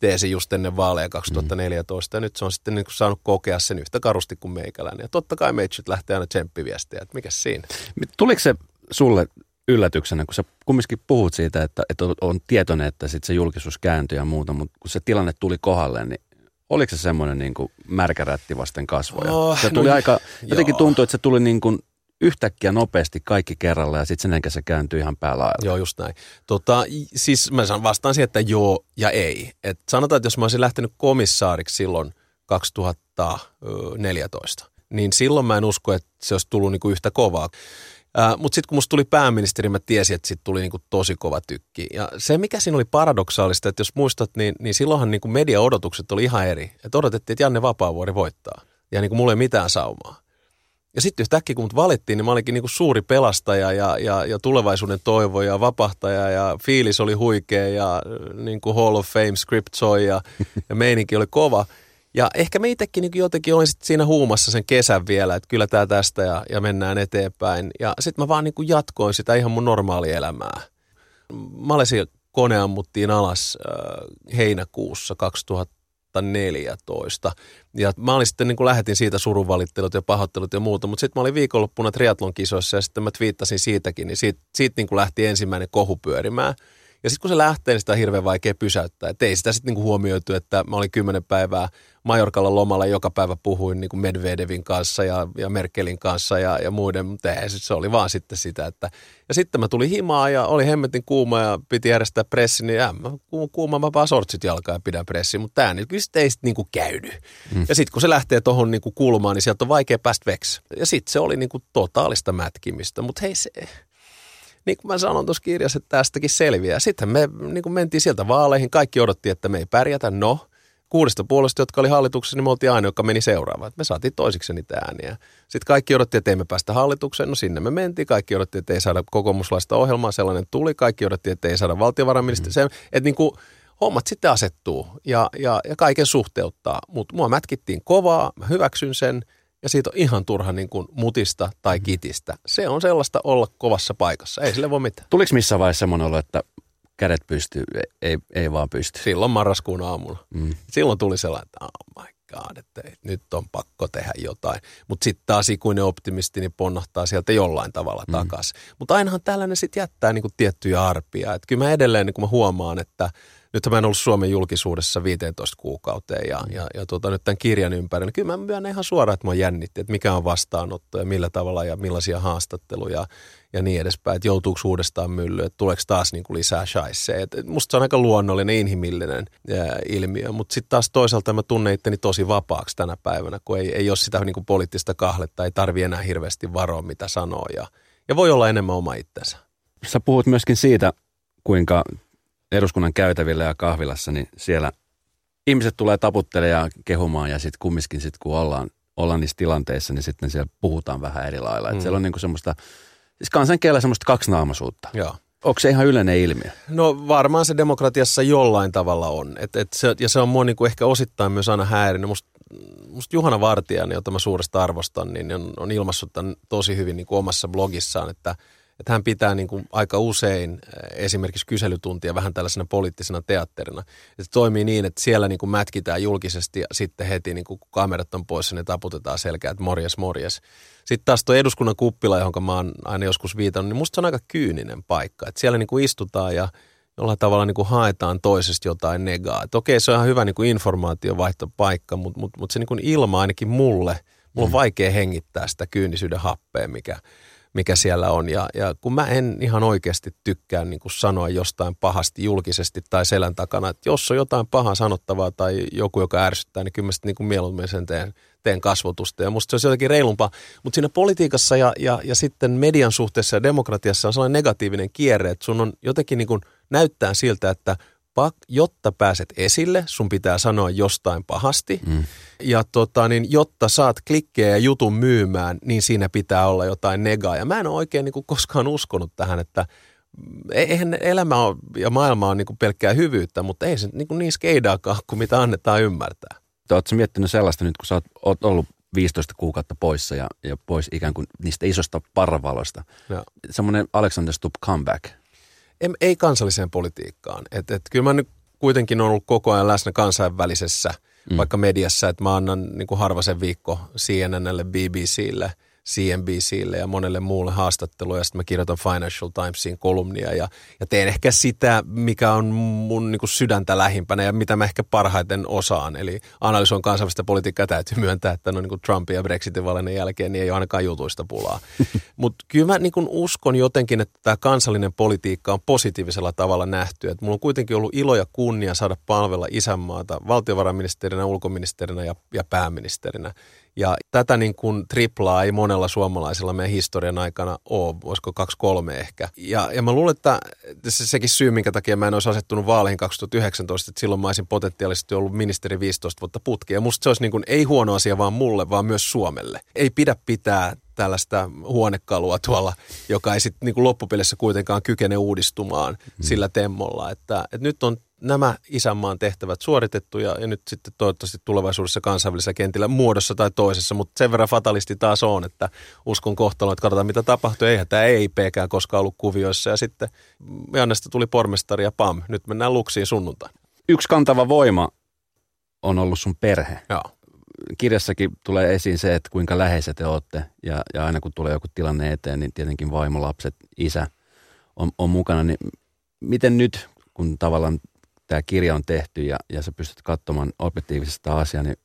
teesi just ennen vaaleja 2014. Mm. Ja nyt se on sitten niin kuin saanut kokea sen yhtä karusti kuin meikäläinen. Ja totta kai meitsyt lähtee aina tsemppiviestiä, että mikä siinä. Tuliko se sulle yllätyksenä, kun sä kumminkin puhut siitä, että, että on tietoinen, että sit se julkisuus kääntyy ja muuta, mutta kun se tilanne tuli kohdalle, niin oliko se semmoinen niin kuin märkärätti vasten kasvoja? Oh, se tuli no, aika, jotenkin tuntui, että se tuli niin kuin yhtäkkiä nopeasti kaikki kerralla ja sitten sen se kääntyi ihan päälailla. Joo, just näin. Tota, siis mä sanon vastaan siihen, että joo ja ei. Et sanotaan, että jos mä olisin lähtenyt komissaariksi silloin 2014, niin silloin mä en usko, että se olisi tullut niinku yhtä kovaa. Äh, Mutta sitten kun musta tuli pääministeri, mä tiesin, että sitten tuli niinku tosi kova tykki. Ja se, mikä siinä oli paradoksaalista, että jos muistat, niin, niin silloinhan niinku media-odotukset oli ihan eri. Että odotettiin, että Janne Vapaavuori voittaa. Ja niinku mulla ei mitään saumaa. Ja sitten yhtäkkiä, kun mut valittiin, niin mä olinkin niinku suuri pelastaja ja, ja, ja tulevaisuuden toivo ja vapahtaja ja fiilis oli huikea ja niinku Hall of Fame script soi ja, ja meininki oli kova – ja ehkä me itsekin niin jotenkin olin sit siinä huumassa sen kesän vielä, että kyllä tämä tästä ja, ja mennään eteenpäin. Ja sitten mä vaan niin jatkoin sitä ihan mun normaalielämää. Malesia kone ammuttiin alas äh, heinäkuussa 2014. Ja mä olin sitten niin kuin lähetin siitä surunvalittelut ja pahoittelut ja muuta, mutta sitten mä olin viikonloppuna triatlon kisoissa ja sitten mä twiittasin siitäkin, niin siitä, siitä niin kuin lähti ensimmäinen kohu pyörimään – ja sitten kun se lähtee, niin sitä on hirveän vaikea pysäyttää. Et ei sitä sitten niinku huomioitu, että mä olin kymmenen päivää Majorkalla lomalla, joka päivä puhuin niinku Medvedevin kanssa ja, ja Merkelin kanssa ja, ja muiden, mutta ei, se oli vaan sitten sitä, että ja sitten mä tulin himaa ja oli hemmetin kuuma ja piti järjestää pressi, niin mä kuuma mä vaan sortsit jalkaa ja pidän pressi, mutta tämä niin, kyllä ei sitten niinku käydy. Mm. Ja sitten kun se lähtee tuohon niinku kulmaan, niin sieltä on vaikea päästä veksi. Ja sitten se oli niinku totaalista mätkimistä, mutta hei se, niin kuin mä sanon tuossa kirjassa, että tästäkin selviää. Sitten me niin kuin mentiin sieltä vaaleihin, kaikki odotti, että me ei pärjätä. No, kuudesta puolesta, jotka oli hallituksessa, niin me oltiin aina, joka meni seuraavaan. Me saatiin toisiksi niitä ääniä. Sitten kaikki odotti, että ei me päästä hallitukseen. No sinne me mentiin. Kaikki odotti, että ei saada kokoomuslaista ohjelmaa. Sellainen tuli. Kaikki odotti, että ei saada valtiovarainministeriä. Mm. Että niin kuin, hommat sitten asettuu ja, ja, ja kaiken suhteuttaa. Mutta mua mätkittiin kovaa, mä hyväksyn sen – ja siitä on ihan turha niin kuin mutista tai mm-hmm. kitistä. Se on sellaista olla kovassa paikassa, ei sille voi mitään. Tuliko missä vaiheessa semmoinen olo, että kädet pystyy, ei, ei vaan pysty? Silloin marraskuun aamulla. Mm. Silloin tuli sellainen, että oh my god, että nyt on pakko tehdä jotain. Mutta sitten taas ikuinen optimisti niin ponnahtaa sieltä jollain tavalla mm. takaisin. Mutta ainahan tällainen sitten jättää niin kuin tiettyjä arpia. Että kyllä mä edelleen niin mä huomaan, että nyt mä en ollut Suomen julkisuudessa 15 kuukauteen ja, ja, ja tuota, nyt tämän kirjan ympärillä. Kyllä mä myönnän ihan suoraan, että mä jännitti, että mikä on vastaanotto ja millä tavalla ja millaisia haastatteluja ja niin edespäin, että joutuuko uudestaan myllyyn, että tuleeko taas niin kuin lisää shaisseja. Musta se on aika luonnollinen, inhimillinen ää, ilmiö, mutta sitten taas toisaalta mä tunnen itteni tosi vapaaksi tänä päivänä, kun ei, ei ole sitä niin kuin poliittista kahletta, ei tarvi enää hirveästi varoa, mitä sanoo ja, ja voi olla enemmän oma itsensä. Sä puhut myöskin siitä, kuinka eduskunnan käytävillä ja kahvilassa, niin siellä ihmiset tulee taputtelemaan ja kehumaan ja sitten kumminkin sit, kun ollaan, ollaan niissä tilanteissa, niin sitten siellä puhutaan vähän eri lailla. Mm. siellä on niinku semmoista, siis kansankielellä semmoista kaksinaamaisuutta. Joo. Onko se ihan yleinen ilmiö? No varmaan se demokratiassa jollain tavalla on. Et, et se, ja se on mua niinku ehkä osittain myös aina häirinyt. Musta must Juhana Vartijainen, jota mä suuresta arvostan, niin on, on ilmassut tämän tosi hyvin niin kuin omassa blogissaan, että – että hän pitää niin kuin aika usein esimerkiksi kyselytuntia vähän tällaisena poliittisena teatterina. Se toimii niin, että siellä niin kuin mätkitään julkisesti ja sitten heti niin kuin kun kamerat on poissa, niin taputetaan selkeä, että morjes, morjes. Sitten taas tuo eduskunnan kuppila, johon mä oon aina joskus viitannut, niin musta se on aika kyyninen paikka. Että siellä niin kuin istutaan ja jollain tavalla niin kuin haetaan toisesta jotain negaa. Että okei, se on ihan hyvä niin kuin informaatiovaihtopaikka, mutta, mutta, mutta se niin kuin ilma ainakin mulle, mulla on mm. vaikea hengittää sitä kyynisyyden happea, mikä, mikä siellä on. Ja, ja kun mä en ihan oikeasti tykkää niin kuin sanoa jostain pahasti julkisesti tai selän takana, että jos on jotain pahaa sanottavaa tai joku, joka ärsyttää, niin kyllä mä sitten niin kuin mieluummin sen teen, teen kasvotusta. Ja musta se olisi jotenkin reilumpaa. Mutta siinä politiikassa ja, ja, ja sitten median suhteessa ja demokratiassa on sellainen negatiivinen kierre, että sun on jotenkin niin kuin näyttää siltä, että – jotta pääset esille, sun pitää sanoa jostain pahasti. Mm. Ja tota, niin, jotta saat klikkejä ja jutun myymään, niin siinä pitää olla jotain negaa. Ja mä en ole oikein niin kuin, koskaan uskonut tähän, että e-, eihän elämä on, ja maailma on niin kuin pelkkää hyvyyttä, mutta ei se niin, kuin niin skeidaakaan kuin mitä annetaan ymmärtää. Oletko miettinyt sellaista nyt, kun sä oot ollut 15 kuukautta poissa ja, ja pois ikään kuin niistä isosta parravaloista. Semmoinen Alexander Stubb comeback – ei kansalliseen politiikkaan. Et, et, kyllä mä nyt kuitenkin on ollut koko ajan läsnä kansainvälisessä, mm. vaikka mediassa, että mä annan niin kuin harvasen viikko CNNlle, BBClle – CNBClle ja monelle muulle haastattelua ja sitten mä kirjoitan Financial Timesin kolumnia ja, ja teen ehkä sitä, mikä on mun niin kuin sydäntä lähimpänä ja mitä mä ehkä parhaiten osaan. Eli analysoin kansainvälistä politiikkaa, täytyy myöntää, että no niin kuin Trumpin ja Brexitin valinnan jälkeen niin ei ole ainakaan jutuista pulaa. Mutta kyllä mä niin kuin uskon jotenkin, että tämä kansallinen politiikka on positiivisella tavalla nähty. Et mulla on kuitenkin ollut ilo ja kunnia saada palvella isänmaata valtiovarainministerinä, ulkoministerinä ja, ja pääministerinä. Ja tätä niin kuin triplaa ei monella suomalaisella meidän historian aikana ole, voisiko kaksi kolme ehkä. Ja, ja mä luulen, että se, sekin syy, minkä takia mä en olisi asettunut vaaleihin 2019, että silloin mä olisin potentiaalisesti ollut ministeri 15 vuotta putkia. Ja musta se olisi niin kuin, ei huono asia vaan mulle, vaan myös Suomelle. Ei pidä pitää tällaista huonekalua tuolla, joka ei sitten niin loppupelissä kuitenkaan kykene uudistumaan mm. sillä temmolla. Että, että nyt on nämä isänmaan tehtävät suoritettu ja, ja nyt sitten toivottavasti tulevaisuudessa kansainvälisellä kentillä muodossa tai toisessa, mutta sen verran fatalisti taas on, että uskon kohtaloon, että katsotaan mitä tapahtuu. Eihän tämä EIPkään koskaan ollut kuvioissa ja sitten Jannesta tuli pormestari ja pam, nyt mennään luksiin sunnuntaina. Yksi kantava voima on ollut sun perhe. Joo. Kirjassakin tulee esiin se, että kuinka läheiset te olette ja, ja aina kun tulee joku tilanne eteen, niin tietenkin vaimo, lapset, isä on, on mukana. Niin miten nyt, kun tavallaan tämä kirja on tehty ja, ja sä pystyt katsomaan objektiivisesta asiaa, niin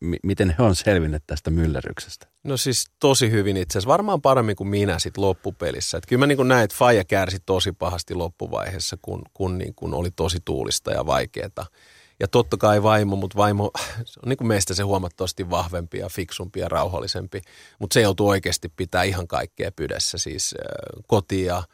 m- miten he on selvinneet tästä myllerryksestä? No siis tosi hyvin itse asiassa. Varmaan paremmin kuin minä sitten loppupelissä. Et kyllä mä niin näin, että Faija kärsi tosi pahasti loppuvaiheessa, kun, kun, niin kun oli tosi tuulista ja vaikeaa. Ja totta kai vaimo, mutta vaimo on niin kuin meistä se huomattavasti vahvempi ja fiksumpi ja rauhallisempi. Mutta se joutuu oikeasti pitää ihan kaikkea pydessä, siis äh, kotia –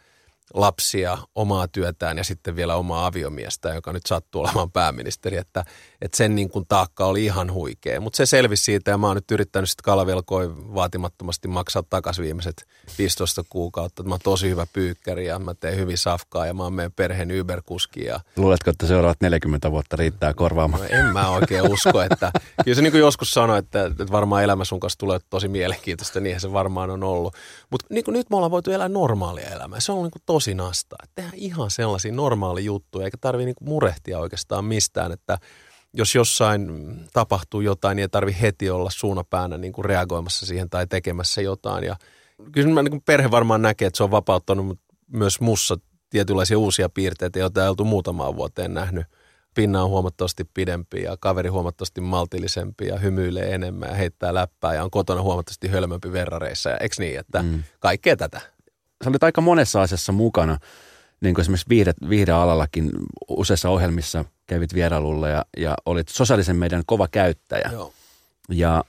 lapsia, omaa työtään ja sitten vielä omaa aviomiestä, joka nyt sattuu olemaan pääministeri, että, että sen niin kuin taakka oli ihan huikea. Mutta se selvisi siitä ja mä oon nyt yrittänyt sitten kalavelkoi vaatimattomasti maksaa takaisin viimeiset 15 kuukautta. Mä oon tosi hyvä pyykkäri ja mä teen hyvin safkaa ja mä oon meidän perheen Uber-kuski. Ja... Luuletko, että seuraavat 40 vuotta riittää korvaamaan? No, en mä oikein usko, että kyllä se niin kuin joskus sanoi, että, että varmaan elämä sun kanssa tulee tosi mielenkiintoista, niinhän se varmaan on ollut. Mutta niin nyt me ollaan voitu elää normaalia elämää. Se on niin kuin tosi nastaa. Tehdään ihan sellaisia normaali juttuja, eikä tarvitse niinku murehtia oikeastaan mistään, että jos jossain tapahtuu jotain, niin ei tarvi heti olla suunapäänä niin kuin reagoimassa siihen tai tekemässä jotain. Ja kyllä mä, niin kuin perhe varmaan näkee, että se on vapauttanut myös mussa tietynlaisia uusia piirteitä, joita ei oltu muutamaan vuoteen nähnyt, pinna on huomattavasti pidempi ja kaveri huomattavasti maltillisempi ja hymyilee enemmän ja heittää läppää ja on kotona huomattavasti hölmömpi verrareissa. Eikö niin, että mm. kaikkea tätä? Sä olit aika monessa asiassa mukana, niin kuin esimerkiksi viihde, viihdealallakin useissa ohjelmissa kävit vierailulla ja, ja olit sosiaalisen median kova käyttäjä. Joo. Ja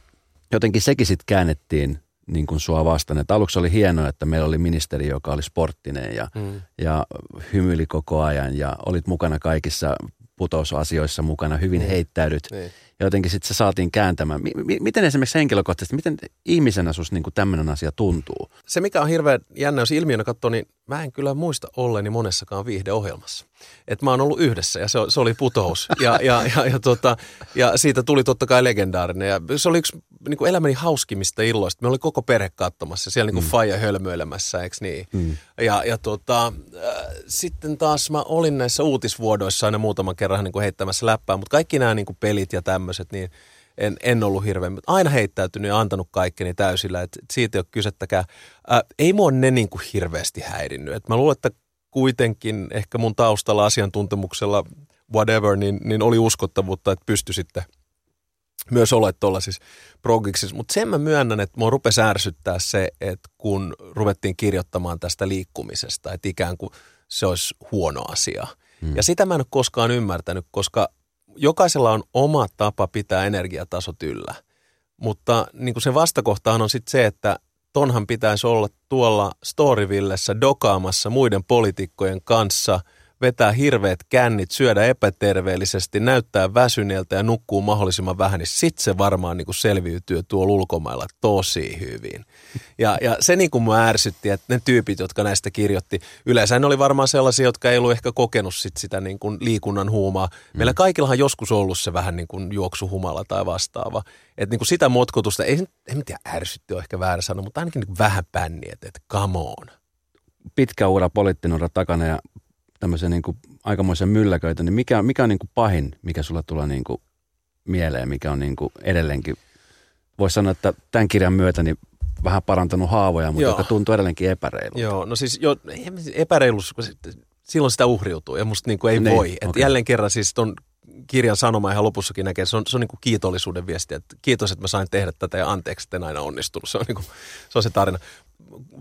jotenkin sekin sitten käännettiin niin kuin sua vastaan. Että aluksi oli hienoa, että meillä oli ministeri, joka oli sporttinen ja, mm. ja hymyili koko ajan ja olit mukana kaikissa putousasioissa mukana, hyvin niin. heittäydyt. Niin. Ja jotenkin sitten se saatiin kääntämään. M- miten esimerkiksi henkilökohtaisesti, miten ihmisenä sus niin tämmöinen asia tuntuu? Se mikä on hirveän jännä, jos ilmiönä katsoo, niin mä en kyllä muista olleeni monessakaan viihdeohjelmassa. Et mä oon ollut yhdessä ja se, se oli putous. Ja, ja, ja, ja, tota, ja siitä tuli totta kai legendaarinen. Ja se oli yksi niin kuin elämäni hauskimmista illoista. Me oli koko perhe katsomassa siellä niin kuin mm. faija hölmöilemässä, eikö niin? Mm. Ja, ja tota, äh, sitten taas mä olin näissä uutisvuodoissa aina muutaman kerran niin kuin heittämässä läppää, mutta kaikki nämä niin kuin pelit ja tämmöiset, niin en, en ollut hirveän, aina heittäytynyt ja antanut kaikkeni täysillä, että siitä ei ole kysettäkään. Äh, ei mua ne niin kuin hirveästi häirinnyt. Et mä luulen, että kuitenkin ehkä mun taustalla asiantuntemuksella whatever, niin, niin oli uskottavuutta, että pysty sitten myös olet tuolla siis progiksi. Mutta sen mä myönnän, että mua rupesi ärsyttää se, että kun ruvettiin kirjoittamaan tästä liikkumisesta, että ikään kuin se olisi huono asia. Hmm. Ja sitä mä en ole koskaan ymmärtänyt, koska jokaisella on oma tapa pitää energiatasot yllä. Mutta niin kuin se vastakohtahan on sitten se, että tonhan pitäisi olla tuolla Storyvillessä dokaamassa muiden poliitikkojen kanssa – vetää hirveät kännit, syödä epäterveellisesti, näyttää väsyneeltä ja nukkuu mahdollisimman vähän, niin sitten se varmaan niin kuin selviytyy tuolla ulkomailla tosi hyvin. Ja, ja se niin kuin mua ärsytti, että ne tyypit, jotka näistä kirjoitti, yleensä ne oli varmaan sellaisia, jotka ei ollut ehkä kokenut sit sitä niin kuin liikunnan huumaa. Meillä mm. kaikillahan joskus ollut se vähän niin kuin juoksuhumala tai vastaava. Että niin kuin sitä motkotusta, ei, en tiedä ärsytti on ehkä väärä sana, mutta ainakin niin vähän pänniä, että, että come on pitkä ura, poliittinen ura takana ja tämmöisen niin kuin aikamoisen mylläköitä, niin mikä, mikä on niin kuin pahin, mikä sulla tulee niin kuin mieleen, mikä on niin kuin edelleenkin, voisi sanoa, että tämän kirjan myötä niin vähän parantanut haavoja, mutta Joo. joka tuntuu edelleenkin epäreilu. Joo, no siis jo, epäreilus, silloin sitä uhriutuu ja musta niin kuin ei niin, voi. Et okay. Jälleen kerran siis ton kirjan sanoma ihan lopussakin näkee, se on, se on niin kuin kiitollisuuden viesti, että kiitos, että mä sain tehdä tätä ja anteeksi, että en aina onnistunut. Se on, niin kuin, se, on se tarina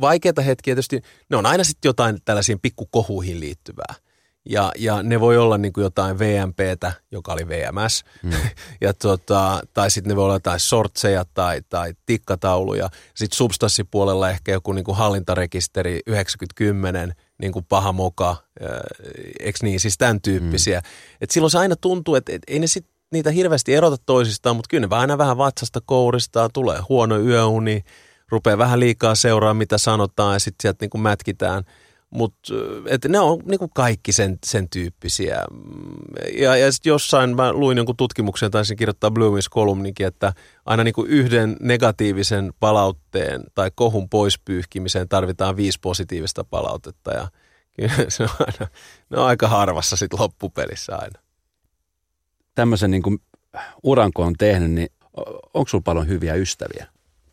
vaikeita hetkiä tietysti, ne on aina sitten jotain tällaisiin pikkukohuihin liittyvää. Ja, ja ne voi olla niin kuin jotain VMPtä, joka oli VMS, mm. ja tota, tai sitten ne voi olla jotain sortseja tai, tai tikkatauluja. Sitten substanssipuolella ehkä joku niin kuin hallintarekisteri 9010, niin kuin paha moka, eikö niin, siis tämän tyyppisiä. Mm. Et silloin se aina tuntuu, että et ei ne sit niitä hirveästi erota toisistaan, mutta kyllä ne aina vähän vatsasta kouristaa, tulee huono yöuni, rupeaa vähän liikaa seuraa, mitä sanotaan ja sitten sieltä niin kuin mätkitään. Mutta ne on niin kuin kaikki sen, sen tyyppisiä. Ja, ja sitten jossain mä luin jonkun tutkimuksen, taisin kirjoittaa Bloomings kolumnikin, että aina niin kuin yhden negatiivisen palautteen tai kohun poispyyhkimiseen tarvitaan viisi positiivista palautetta. Ja se on, aina, ne on aika harvassa sitten loppupelissä aina. Tämmöisen niin kuin uran kun on tehnyt, niin onko sulla paljon hyviä ystäviä?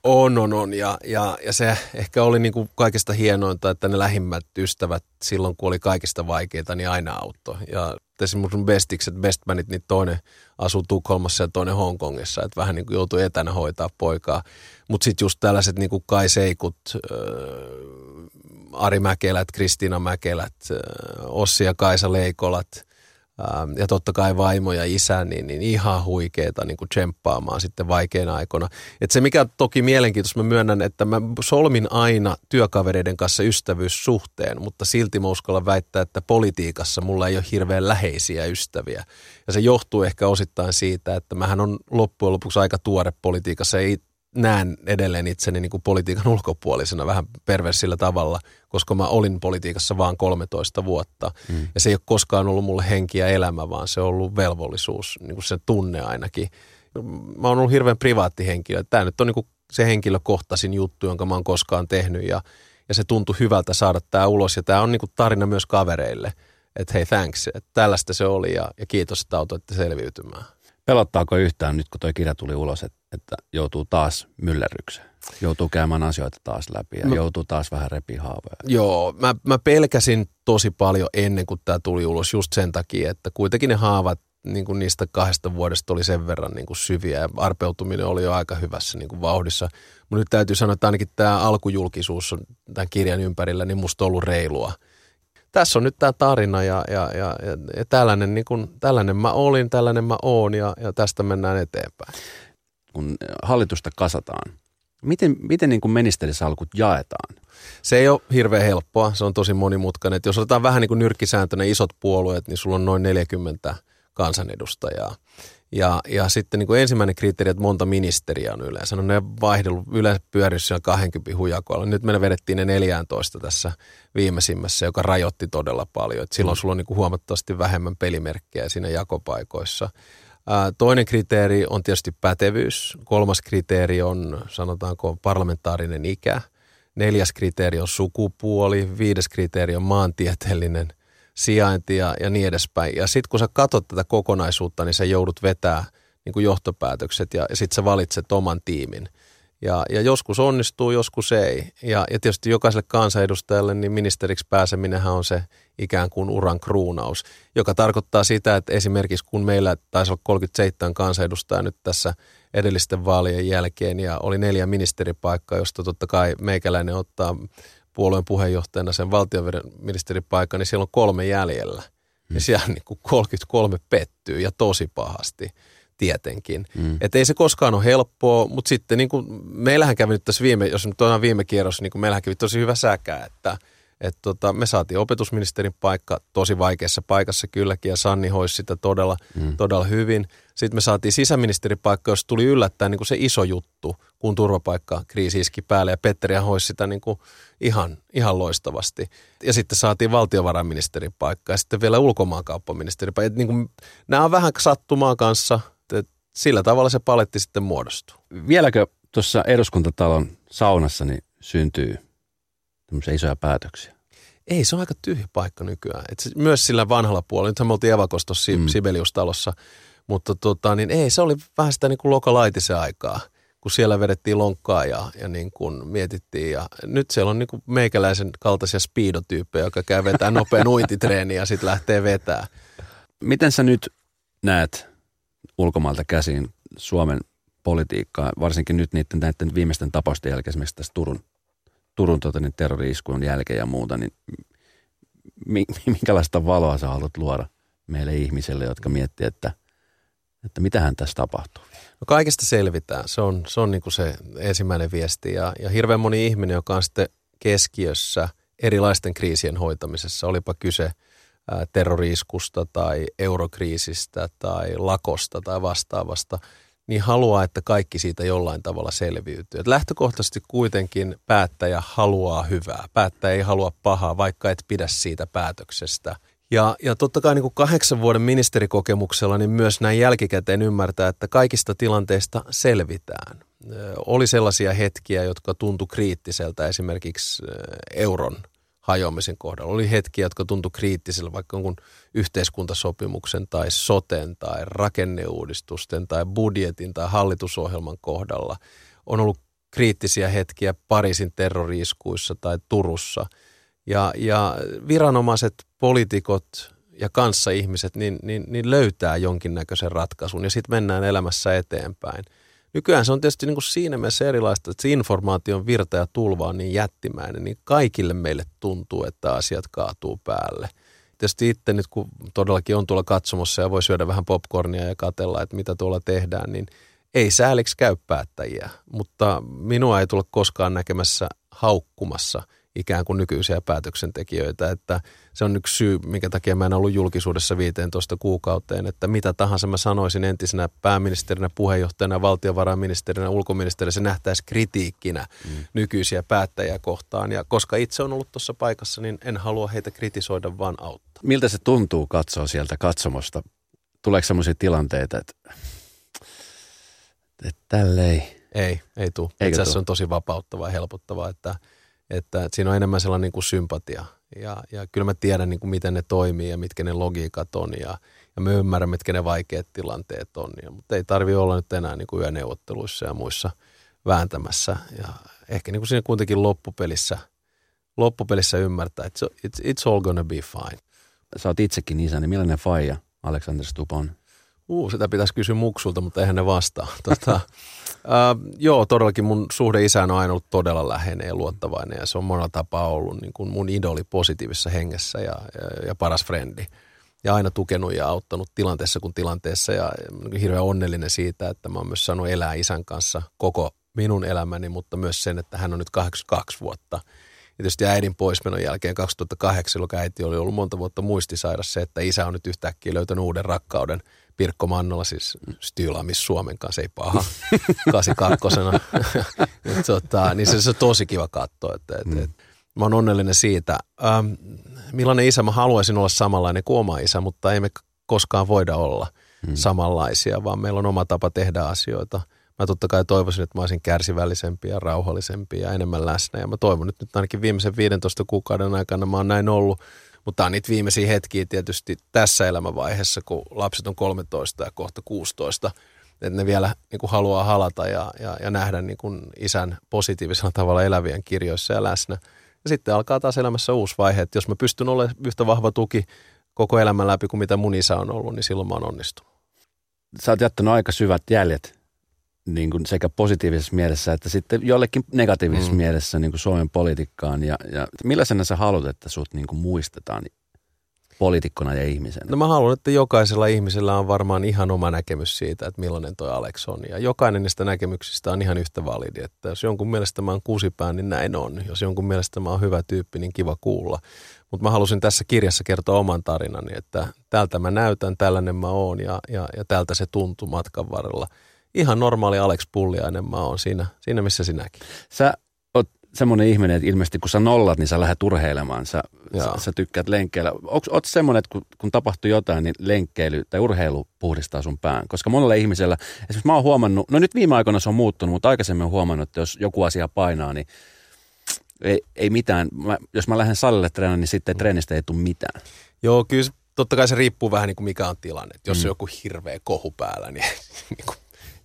On, on, on. Ja, ja, ja se ehkä oli niin kuin kaikista hienointa, että ne lähimmät ystävät silloin, kun oli kaikista vaikeita, niin aina auttoi. Ja esimerkiksi mun bestikset, bestmanit, niin toinen asuu Tukholmassa ja toinen Hongkongissa, että vähän niin kuin joutui etänä hoitaa poikaa. Mutta sitten just tällaiset niin kuin Kai Seikut, äh, Ari Mäkelät, Kristiina Mäkelät, äh, Ossi ja Kaisa Leikolat – Ähm, ja totta kai vaimo ja isä, niin, niin ihan huikeeta niin kuin tsemppaamaan sitten vaikeina aikoina. Et se mikä toki mielenkiintoista, mä myönnän, että mä solmin aina työkavereiden kanssa ystävyyssuhteen, mutta silti mä uskallan väittää, että politiikassa mulla ei ole hirveän läheisiä ystäviä. Ja se johtuu ehkä osittain siitä, että mähän on loppujen lopuksi aika tuore politiikassa, ei näen edelleen itseni niin kuin politiikan ulkopuolisena vähän perversillä tavalla, koska mä olin politiikassa vaan 13 vuotta. Mm. Ja se ei ole koskaan ollut mulle henki ja elämä, vaan se on ollut velvollisuus, niin kuin se tunne ainakin. Mä oon ollut hirveän privaatti henkilö. Tämä nyt on niin kuin se henkilökohtaisin juttu, jonka mä oon koskaan tehnyt ja, ja se tuntui hyvältä saada tämä ulos. Ja tämä on niin kuin tarina myös kavereille, että hei thanks, että tällaista se oli ja, ja kiitos, että autoitte selviytymään. Pelottaako yhtään nyt, kun tuo kirja tuli ulos, että, että joutuu taas myllerrykseen? Joutuu käymään asioita taas läpi ja mä, joutuu taas vähän repi haavoja. Joo, mä, mä pelkäsin tosi paljon ennen kuin tämä tuli ulos just sen takia, että kuitenkin ne haavat niin kuin niistä kahdesta vuodesta oli sen verran niin kuin syviä ja arpeutuminen oli jo aika hyvässä niin kuin vauhdissa. Mutta nyt täytyy sanoa, että ainakin tämä alkujulkisuus on tämän kirjan ympärillä niin musta ollut reilua. Tässä on nyt tämä tarina ja, ja, ja, ja tällainen, niin kuin, tällainen mä olin, tällainen mä oon ja, ja tästä mennään eteenpäin. Kun hallitusta kasataan, miten, miten niin kuin ministerisalkut jaetaan? Se ei ole hirveän helppoa, se on tosi monimutkainen. Et jos otetaan vähän niin kuin nyrkkisääntönä isot puolueet, niin sulla on noin 40 kansanedustajaa. Ja, ja sitten niin kuin ensimmäinen kriteeri, että monta ministeriä on yleensä. No ne vaihdellut yleensä pyörissä siellä 20 hujakoilla. Nyt me vedettiin ne 14 tässä viimeisimmässä, joka rajoitti todella paljon. Et silloin mm. sulla on niin kuin huomattavasti vähemmän pelimerkkejä siinä jakopaikoissa. Toinen kriteeri on tietysti pätevyys. Kolmas kriteeri on, sanotaanko, parlamentaarinen ikä – Neljäs kriteeri on sukupuoli, viides kriteeri on maantieteellinen sijainti ja, ja niin edespäin. Ja sitten kun sä katsot tätä kokonaisuutta, niin sä joudut vetää niin kuin johtopäätökset ja, ja sitten sä valitset oman tiimin. Ja, ja joskus onnistuu, joskus ei. Ja, ja tietysti jokaiselle kansanedustajalle niin ministeriksi pääseminenhän on se ikään kuin uran kruunaus, joka tarkoittaa sitä, että esimerkiksi kun meillä taisi olla 37 kansanedustajaa nyt tässä edellisten vaalien jälkeen ja oli neljä ministeripaikkaa, josta totta kai meikäläinen ottaa puolueen puheenjohtajana sen valtionministeripaikan, niin siellä on kolme jäljellä. Mm. Ja siellä niin kuin 33 pettyy ja tosi pahasti tietenkin. Mm. Että ei se koskaan ole helppoa, mutta sitten niin kuin, meillähän kävi nyt tässä viime, jos nyt on viime kierros, niin kuin meillähän kävi tosi hyvä säkä, että – et tota, me saatiin opetusministerin paikka tosi vaikeassa paikassa kylläkin ja Sanni hoisi sitä todella, mm. todella hyvin. Sitten me saatiin sisäministerin paikka, jos tuli yllättäen niin kuin se iso juttu, kun turvapaikkakriisi iski päälle ja Petteri hoisi sitä niin kuin ihan, ihan loistavasti. Ja sitten saatiin valtiovarainministerin paikka ja sitten vielä ulkomaankauppaministerin paikka. Niin kuin, nämä on vähän sattumaa kanssa, että sillä tavalla se paletti sitten muodostuu. Vieläkö tuossa eduskuntatalon saunassa niin syntyy isoja päätöksiä? Ei, se on aika tyhjä paikka nykyään. Et se, myös sillä vanhalla puolella, nythän me oltiin Evakostossa mm. Sibeliustalossa, mutta tota, niin ei, se oli vähän sitä niin kuin lokalaitisen aikaa, kun siellä vedettiin lonkkaa ja, ja niin kuin mietittiin. Ja nyt siellä on niin kuin meikäläisen kaltaisia speedotyyppejä, joka käy vetää nopean uititreeniä ja sitten lähtee vetää. Miten sä nyt näet ulkomailta käsin Suomen politiikkaa, varsinkin nyt niiden näiden viimeisten tapausten jälkeen, esimerkiksi tässä Turun Turun tota, niin terrori-iskujen jälkeen ja muuta, niin minkälaista valoa sä haluat luoda meille ihmisille, jotka miettii, että, että mitähän tässä tapahtuu? No kaikesta selvitään. Se on, se, on niin kuin se ensimmäinen viesti. Ja, ja hirveän moni ihminen, joka on sitten keskiössä erilaisten kriisien hoitamisessa, olipa kyse terroriiskusta tai eurokriisistä tai lakosta tai vastaavasta – niin haluaa, että kaikki siitä jollain tavalla selviytyy. Et lähtökohtaisesti kuitenkin päättäjä haluaa hyvää. Päättäjä ei halua pahaa, vaikka et pidä siitä päätöksestä. Ja, ja totta kai niin kuin kahdeksan vuoden ministerikokemuksella niin myös näin jälkikäteen ymmärtää, että kaikista tilanteista selvitään. Oli sellaisia hetkiä, jotka tuntui kriittiseltä esimerkiksi euron – hajoamisen kohdalla. Oli hetkiä, jotka tuntui kriittisillä, vaikka jonkun yhteiskuntasopimuksen tai soten tai rakenneuudistusten tai budjetin tai hallitusohjelman kohdalla. On ollut kriittisiä hetkiä Pariisin terroriiskuissa tai Turussa. Ja, ja viranomaiset, poliitikot ja kanssaihmiset niin, niin, niin löytää jonkinnäköisen ratkaisun ja sitten mennään elämässä eteenpäin – Nykyään se on tietysti niin kuin siinä mielessä erilaista, että se informaation virta ja tulva on niin jättimäinen, niin kaikille meille tuntuu, että asiat kaatuu päälle. Tietysti itse nyt, kun todellakin on tuolla katsomossa ja voi syödä vähän popcornia ja katella, että mitä tuolla tehdään, niin ei sääliksi käy päättäjiä. Mutta minua ei tule koskaan näkemässä haukkumassa – ikään kuin nykyisiä päätöksentekijöitä, että se on yksi syy, minkä takia mä en ollut julkisuudessa 15 kuukauteen, että mitä tahansa mä sanoisin entisenä pääministerinä, puheenjohtajana, valtiovarainministerinä, ulkoministerinä, se nähtäisi kritiikkinä mm. nykyisiä päättäjiä kohtaan. Ja koska itse on ollut tuossa paikassa, niin en halua heitä kritisoida, vaan auttaa. Miltä se tuntuu katsoa sieltä katsomosta? Tuleeko sellaisia tilanteita, että, että tälle ei? Ei, ei tule. Itse asiassa on tosi vapauttavaa ja helpottavaa, että – että, että siinä on enemmän sellainen niin kuin sympatia. Ja, ja kyllä mä tiedän, niin kuin miten ne toimii ja mitkä ne logiikat on ja, ja mä ymmärrän, mitkä ne vaikeat tilanteet on. Ja, mutta ei tarvi olla nyt enää niin kuin yöneuvotteluissa ja muissa vääntämässä. Ja ehkä niin kuin siinä kuitenkin loppupelissä, loppupelissä ymmärtää, että it's, it's all gonna be fine. Sä oot itsekin isä, niin millainen faija Alexander Stup on? Uh, sitä pitäisi kysyä muksulta, mutta eihän ne vastaa. Tota, ää, joo, todellakin mun suhde isään on aina ollut todella läheinen ja luottavainen ja se on monella tapaa ollut niin kuin mun idoli positiivisessa hengessä ja, ja, ja paras frendi. Ja aina tukenut ja auttanut tilanteessa kuin tilanteessa ja hirveän onnellinen siitä, että mä oon myös saanut elää isän kanssa koko minun elämäni, mutta myös sen, että hän on nyt 82 vuotta. Ja tietysti äidin poismenon jälkeen 2008, jolloin äiti oli ollut monta vuotta muistisairas, se, että isä on nyt yhtäkkiä löytänyt uuden rakkauden – Pirkko Mannola, siis Stylaamis Suomen kanssa, ei paha, 82 tota, niin se, se on tosi kiva katsoa. Että, et, mm. et, mä oon onnellinen siitä. Ähm, millainen isä mä haluaisin olla samanlainen kuin oma isä, mutta ei me koskaan voida olla mm. samanlaisia, vaan meillä on oma tapa tehdä asioita. Mä totta kai toivoisin, että mä olisin kärsivällisempi ja rauhallisempi ja enemmän läsnä. Ja mä toivon, että nyt ainakin viimeisen 15 kuukauden aikana mä oon näin ollut – mutta tämä on niitä viimeisiä hetkiä tietysti tässä elämänvaiheessa, kun lapset on 13 ja kohta 16, että ne vielä niin kuin haluaa halata ja, ja, ja nähdä niin kuin isän positiivisella tavalla elävien kirjoissa ja läsnä. Ja sitten alkaa taas elämässä uusi vaihe, että jos mä pystyn olemaan yhtä vahva tuki koko elämän läpi kuin mitä mun isä on ollut, niin silloin mä oon onnistunut. Sä oot jättänyt aika syvät jäljet niin kuin sekä positiivisessa mielessä että sitten jollekin negatiivisessa mm. mielessä niin kuin Suomen politiikkaan. Ja, ja millaisena sä haluat, että sut niin kuin muistetaan poliitikkona ja ihmisenä? No mä haluan, että jokaisella ihmisellä on varmaan ihan oma näkemys siitä, että millainen toi Alex on. Ja jokainen niistä näkemyksistä on ihan yhtä validi. Että jos jonkun mielestä mä oon kusipää, niin näin on. Jos jonkun mielestä mä oon hyvä tyyppi, niin kiva kuulla. Mutta mä halusin tässä kirjassa kertoa oman tarinani, että tältä mä näytän, tällainen mä oon ja, ja, ja tältä se tuntuu matkan varrella – ihan normaali Alex Pulliainen mä oon siinä, siinä missä sinäkin. Sä oot semmoinen ihminen, että ilmeisesti kun sä nollat, niin sä lähdet urheilemaan. Sä, sä, sä tykkäät lenkkeillä. Oot semmoinen, että kun, kun tapahtuu jotain, niin lenkkeily tai urheilu puhdistaa sun pään? Koska monella ihmisellä, esimerkiksi mä oon huomannut, no nyt viime aikoina se on muuttunut, mutta aikaisemmin on huomannut, että jos joku asia painaa, niin ei, ei mitään. Mä, jos mä lähden salille treenaan, niin sitten treenistä ei tule mitään. Joo, kyllä totta kai se riippuu vähän niin kuin mikä on tilanne. jos mm. on joku hirveä kohu päällä, niin, niin kuin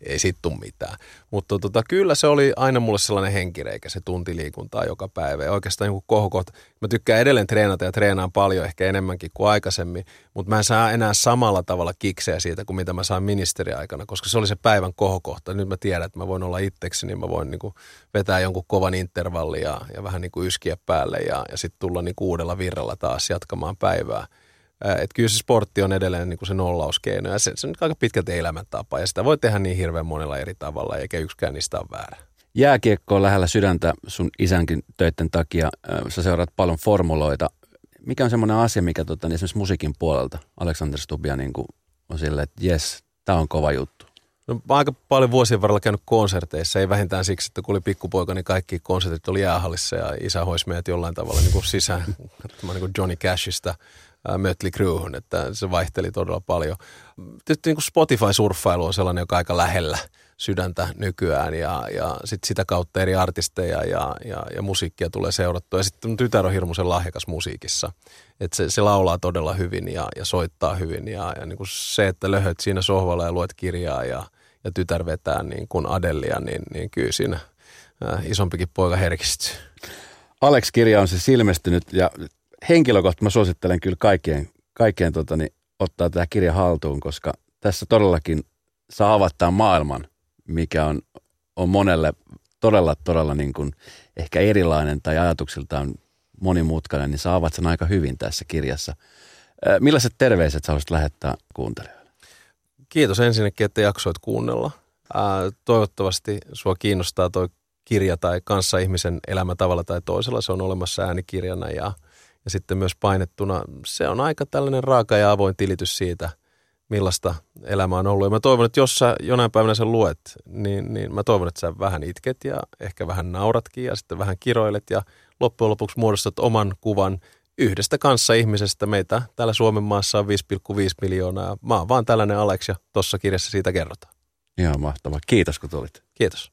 ei sit tule mitään. Mutta tota, kyllä se oli aina mulle sellainen henkireikä, se tunti liikuntaa joka päivä. Ja oikeastaan joku kohokohta. Mä tykkään edelleen treenata ja treenaan paljon, ehkä enemmänkin kuin aikaisemmin, mutta mä en saa enää samalla tavalla kikseä siitä kuin mitä mä saan ministeriaikana, koska se oli se päivän kohokohta. Nyt mä tiedän, että mä voin olla itseksi, niin mä voin niinku vetää jonkun kovan intervalli ja, ja vähän niinku yskiä päälle ja, ja sitten tulla niinku uudella virralla taas jatkamaan päivää. Että kyllä se sportti on edelleen niin kuin se nollauskeino ja se, se on aika pitkälti elämäntapa ja sitä voi tehdä niin hirveän monella eri tavalla eikä yksikään niistä ole väärä. Jääkiekko on lähellä sydäntä sun isänkin töiden takia. Sä seuraat paljon formuloita. Mikä on semmoinen asia, mikä tota, niin esimerkiksi musiikin puolelta Alexander Stubia niin kuin on silleen, että jes, tämä on kova juttu? No, mä aika paljon vuosien varrella käynyt konserteissa, ei vähintään siksi, että kun oli pikkupoika, niin kaikki konsertit oli jäähallissa ja isä hoisi meidät jollain tavalla niin kuin sisään, niin kuin Johnny Cashista Mötley Crewhun, että se vaihteli todella paljon. Tietysti niin Spotify-surffailu on sellainen, joka on aika lähellä sydäntä nykyään ja, ja sit sitä kautta eri artisteja ja, ja, ja musiikkia tulee seurattua. Ja sitten tytär on hirmuisen lahjakas musiikissa. että se, se laulaa todella hyvin ja, ja soittaa hyvin ja, ja niin kuin se, että löhöt siinä sohvalla ja luet kirjaa ja, ja tytär vetää niin kuin Adelia, niin, niin kyllä siinä isompikin poika herkistyy. Alex-kirja on siis ilmestynyt ja henkilökohtaisesti mä suosittelen kyllä kaikkien, kaikkien tota, niin, ottaa tämä kirja haltuun, koska tässä todellakin saa avattaa maailman, mikä on, on monelle todella, todella niin kuin ehkä erilainen tai ajatuksiltaan monimutkainen, niin saavat sen aika hyvin tässä kirjassa. Millaiset terveiset sä haluaisit lähettää kuuntelijoille? Kiitos ensinnäkin, että jaksoit kuunnella. Toivottavasti sua kiinnostaa tuo kirja tai kanssa ihmisen elämä tavalla tai toisella. Se on olemassa äänikirjana ja – ja sitten myös painettuna. Se on aika tällainen raaka ja avoin tilitys siitä, millaista elämä on ollut. Ja mä toivon, että jos sä jonain päivänä sen luet, niin, niin mä toivon, että sä vähän itket ja ehkä vähän nauratkin ja sitten vähän kiroilet ja loppujen lopuksi muodostat oman kuvan yhdestä kanssa ihmisestä. Meitä täällä Suomen maassa on 5,5 miljoonaa. Mä oon vaan tällainen Alex ja tuossa kirjassa siitä kerrotaan. Ihan mahtavaa. Kiitos kun tulit. Kiitos.